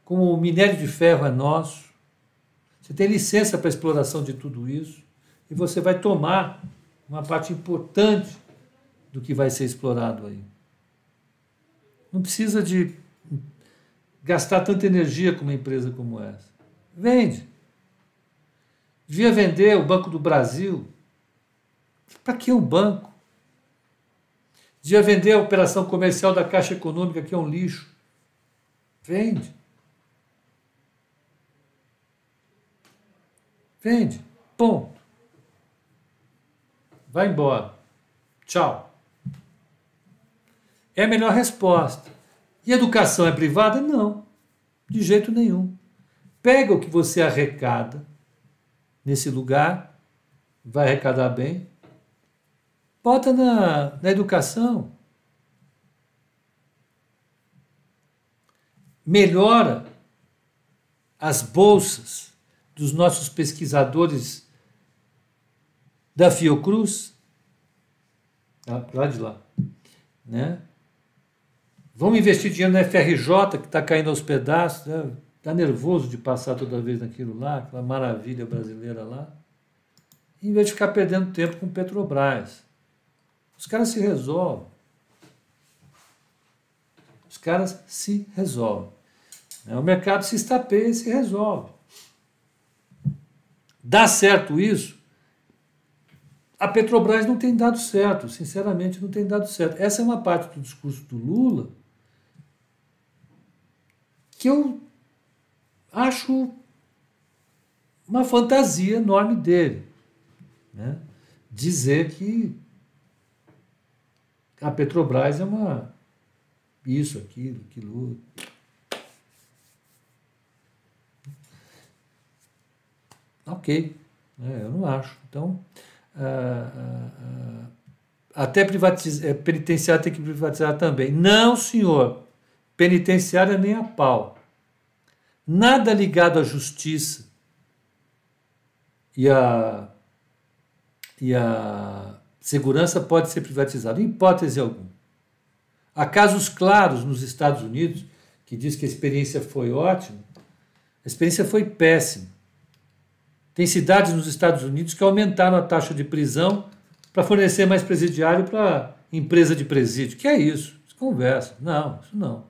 como o minério de ferro é nosso. Você tem licença para exploração de tudo isso e você vai tomar uma parte importante do que vai ser explorado aí. Não precisa de gastar tanta energia com uma empresa como essa. Vende. Devia vender o Banco do Brasil. Para que um banco? Devia vender a operação comercial da Caixa Econômica, que é um lixo. Vende. Vende. Ponto. Vai embora. Tchau. É a melhor resposta. E educação é privada? Não, de jeito nenhum. Pega o que você arrecada nesse lugar, vai arrecadar bem, bota na, na educação. Melhora as bolsas dos nossos pesquisadores da Fiocruz, lá de lá, né? Vamos investir dinheiro na FRJ, que está caindo aos pedaços, está né? Tá nervoso de passar toda vez naquilo lá, aquela maravilha brasileira lá, em vez de ficar perdendo tempo com Petrobras. Os caras se resolvem. Os caras se resolvem. O mercado se estapeia e se resolve. Dá certo isso? A Petrobras não tem dado certo, sinceramente não tem dado certo. Essa é uma parte do discurso do Lula que eu acho uma fantasia enorme dele. Né? Dizer que a Petrobras é uma. Isso, aquilo, aquilo. Ok, né? eu não acho. Então, ah, ah, ah, até privatizar, é, penitenciário tem que privatizar também. Não, senhor penitenciária nem a pau. Nada ligado à justiça e à, e à segurança pode ser privatizado, em hipótese alguma. Há casos claros nos Estados Unidos que diz que a experiência foi ótima, a experiência foi péssima. Tem cidades nos Estados Unidos que aumentaram a taxa de prisão para fornecer mais presidiário para empresa de presídio. Que é isso? Conversa. Não, isso não.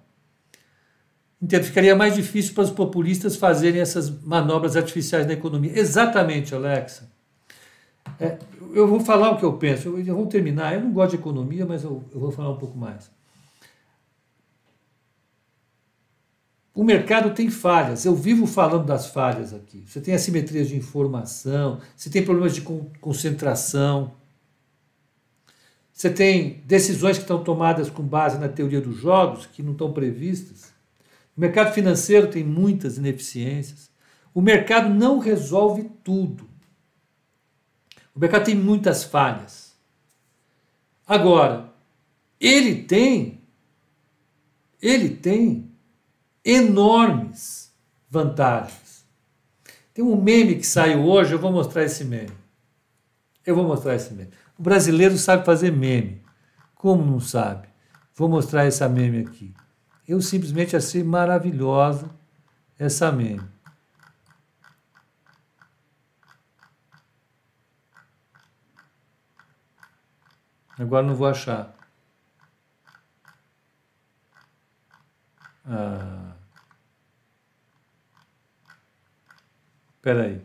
Entendo, ficaria mais difícil para os populistas fazerem essas manobras artificiais na economia. Exatamente, Alexa. É, eu vou falar o que eu penso, eu, eu vou terminar. Eu não gosto de economia, mas eu, eu vou falar um pouco mais. O mercado tem falhas, eu vivo falando das falhas aqui. Você tem assimetrias de informação, você tem problemas de concentração, você tem decisões que estão tomadas com base na teoria dos jogos que não estão previstas. O mercado financeiro tem muitas ineficiências. O mercado não resolve tudo. O mercado tem muitas falhas. Agora, ele tem ele tem enormes vantagens. Tem um meme que saiu hoje, eu vou mostrar esse meme. Eu vou mostrar esse meme. O brasileiro sabe fazer meme. Como não sabe? Vou mostrar essa meme aqui. Eu simplesmente achei maravilhosa essa meme. Agora não vou achar. Espera aí.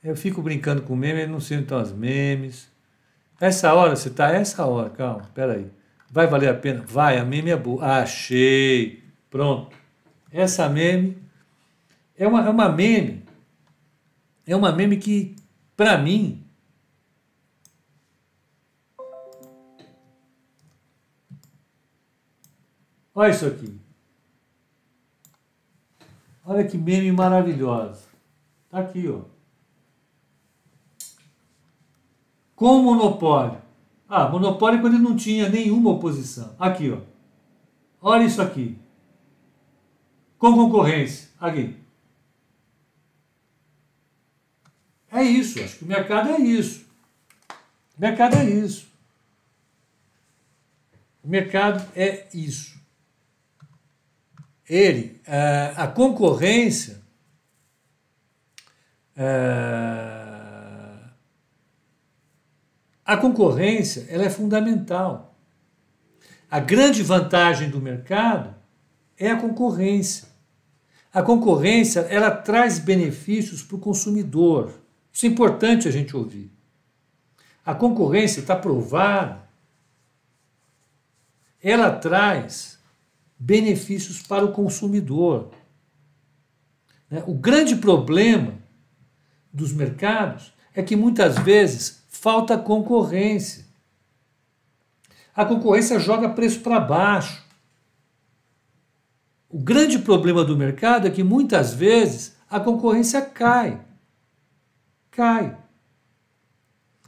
Eu fico brincando com meme, não sei então as memes. Essa hora, você está essa hora, calma, espera aí. Vai valer a pena? Vai, a meme é boa. Achei. Pronto. Essa meme é uma, é uma meme. É uma meme que, para mim, Olha isso aqui. Olha que meme maravilhosa. Tá aqui, ó. Com monopólio. Ah, monopólio quando ele não tinha nenhuma oposição. Aqui, ó. Olha isso aqui. Com concorrência. Aqui. É isso. Acho que o mercado é isso. O mercado é isso. O mercado é isso. Ele, a, a concorrência, a, a concorrência, ela é fundamental. A grande vantagem do mercado é a concorrência. A concorrência, ela traz benefícios para o consumidor. Isso é importante a gente ouvir. A concorrência está provada ela traz benefícios para o consumidor. Né? O grande problema dos mercados é que muitas vezes falta concorrência. A concorrência joga preço para baixo. O grande problema do mercado é que muitas vezes a concorrência cai. Cai.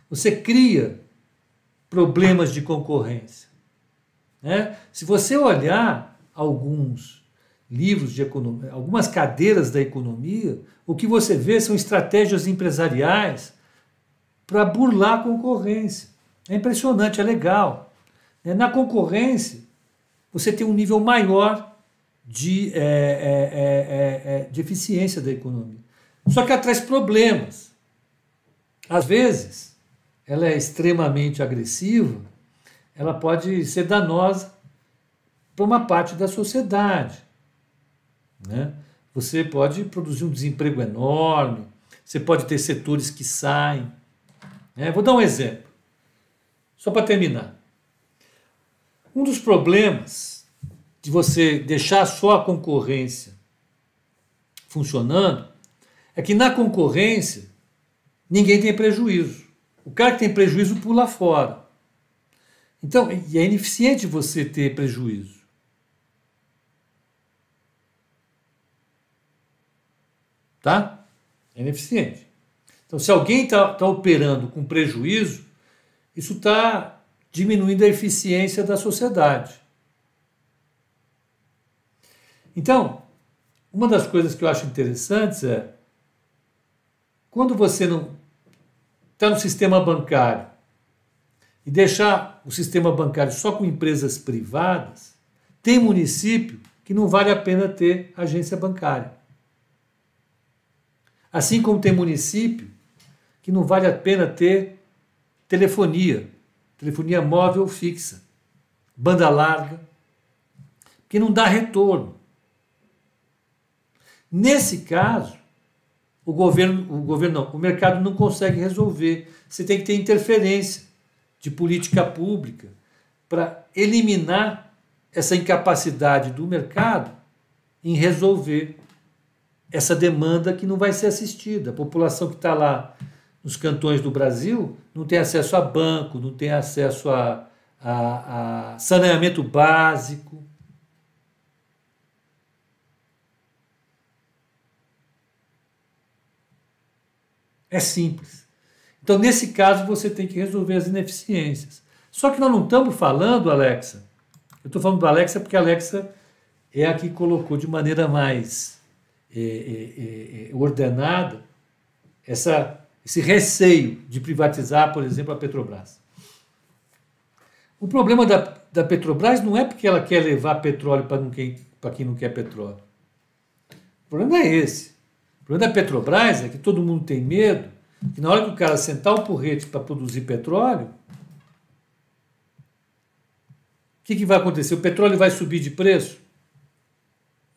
Você cria problemas de concorrência. Né? Se você olhar alguns livros de economia, algumas cadeiras da economia, o que você vê são estratégias empresariais para burlar a concorrência. É impressionante, é legal. Né? Na concorrência, você tem um nível maior de, é, é, é, de eficiência da economia. Só que ela traz problemas. Às vezes, ela é extremamente agressiva ela pode ser danosa para uma parte da sociedade. Né? Você pode produzir um desemprego enorme, você pode ter setores que saem. Né? Vou dar um exemplo, só para terminar. Um dos problemas de você deixar só a concorrência funcionando é que na concorrência ninguém tem prejuízo. O cara que tem prejuízo pula fora. Então, e é ineficiente você ter prejuízo. Tá? É ineficiente. Então, se alguém está tá operando com prejuízo, isso está diminuindo a eficiência da sociedade. Então, uma das coisas que eu acho interessantes é quando você não está no sistema bancário e deixar o sistema bancário só com empresas privadas, tem município que não vale a pena ter agência bancária. Assim como tem município que não vale a pena ter telefonia, telefonia móvel fixa, banda larga, que não dá retorno. Nesse caso, o governo, o governo não, o mercado não consegue resolver. Você tem que ter interferência de política pública para eliminar essa incapacidade do mercado em resolver essa demanda que não vai ser assistida. A população que está lá nos cantões do Brasil não tem acesso a banco, não tem acesso a, a, a saneamento básico. É simples. Então, nesse caso, você tem que resolver as ineficiências. Só que nós não estamos falando, Alexa. Eu estou falando do Alexa porque a Alexa é a que colocou de maneira mais é, é, é, ordenada essa, esse receio de privatizar, por exemplo, a Petrobras. O problema da, da Petrobras não é porque ela quer levar petróleo para quem, quem não quer petróleo. O problema é esse. O problema da Petrobras é que todo mundo tem medo que na hora que o cara sentar o porrete para produzir petróleo, o que, que vai acontecer? O petróleo vai subir de preço?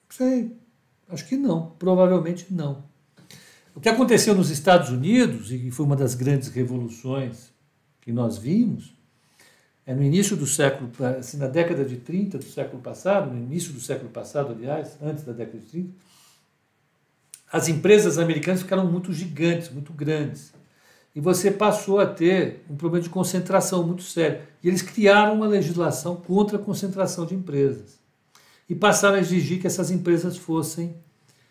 Não sei. Acho que não. Provavelmente não. O que aconteceu nos Estados Unidos, e foi uma das grandes revoluções que nós vimos, é no início do século, assim, na década de 30 do século passado, no início do século passado, aliás, antes da década de 30, as empresas americanas ficaram muito gigantes, muito grandes. E você passou a ter um problema de concentração muito sério. E eles criaram uma legislação contra a concentração de empresas. E passaram a exigir que essas empresas fossem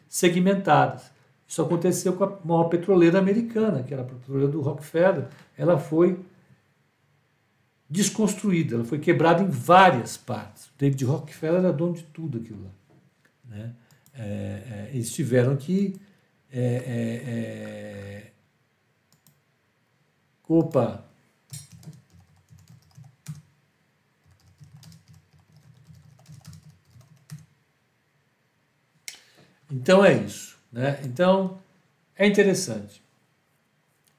segmentadas. Isso aconteceu com a maior petroleira americana, que era a petroleira do Rockefeller. Ela foi desconstruída, ela foi quebrada em várias partes. David Rockefeller era dono de tudo aquilo lá. Né? É, é, eles tiveram que. É, é, é opa! Então é isso. Né? Então é interessante.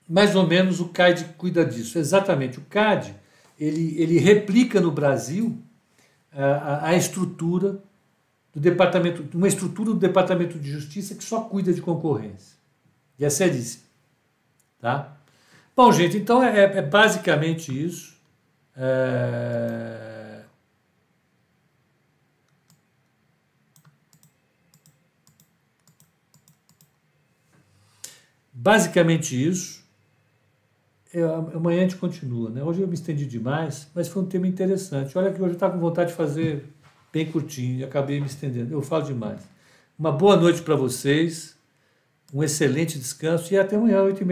Mais ou menos o CAD cuida disso. Exatamente. O CAD ele, ele replica no Brasil a, a estrutura do departamento, uma estrutura do Departamento de Justiça que só cuida de concorrência. E é seríssimo. Tá? Bom, gente, então é, é basicamente isso. É... Basicamente isso. É, amanhã a gente continua, né? Hoje eu me estendi demais, mas foi um tema interessante. Olha que hoje eu estava com vontade de fazer bem curtinho e acabei me estendendo. Eu falo demais. Uma boa noite para vocês, um excelente descanso e até amanhã, 8h30.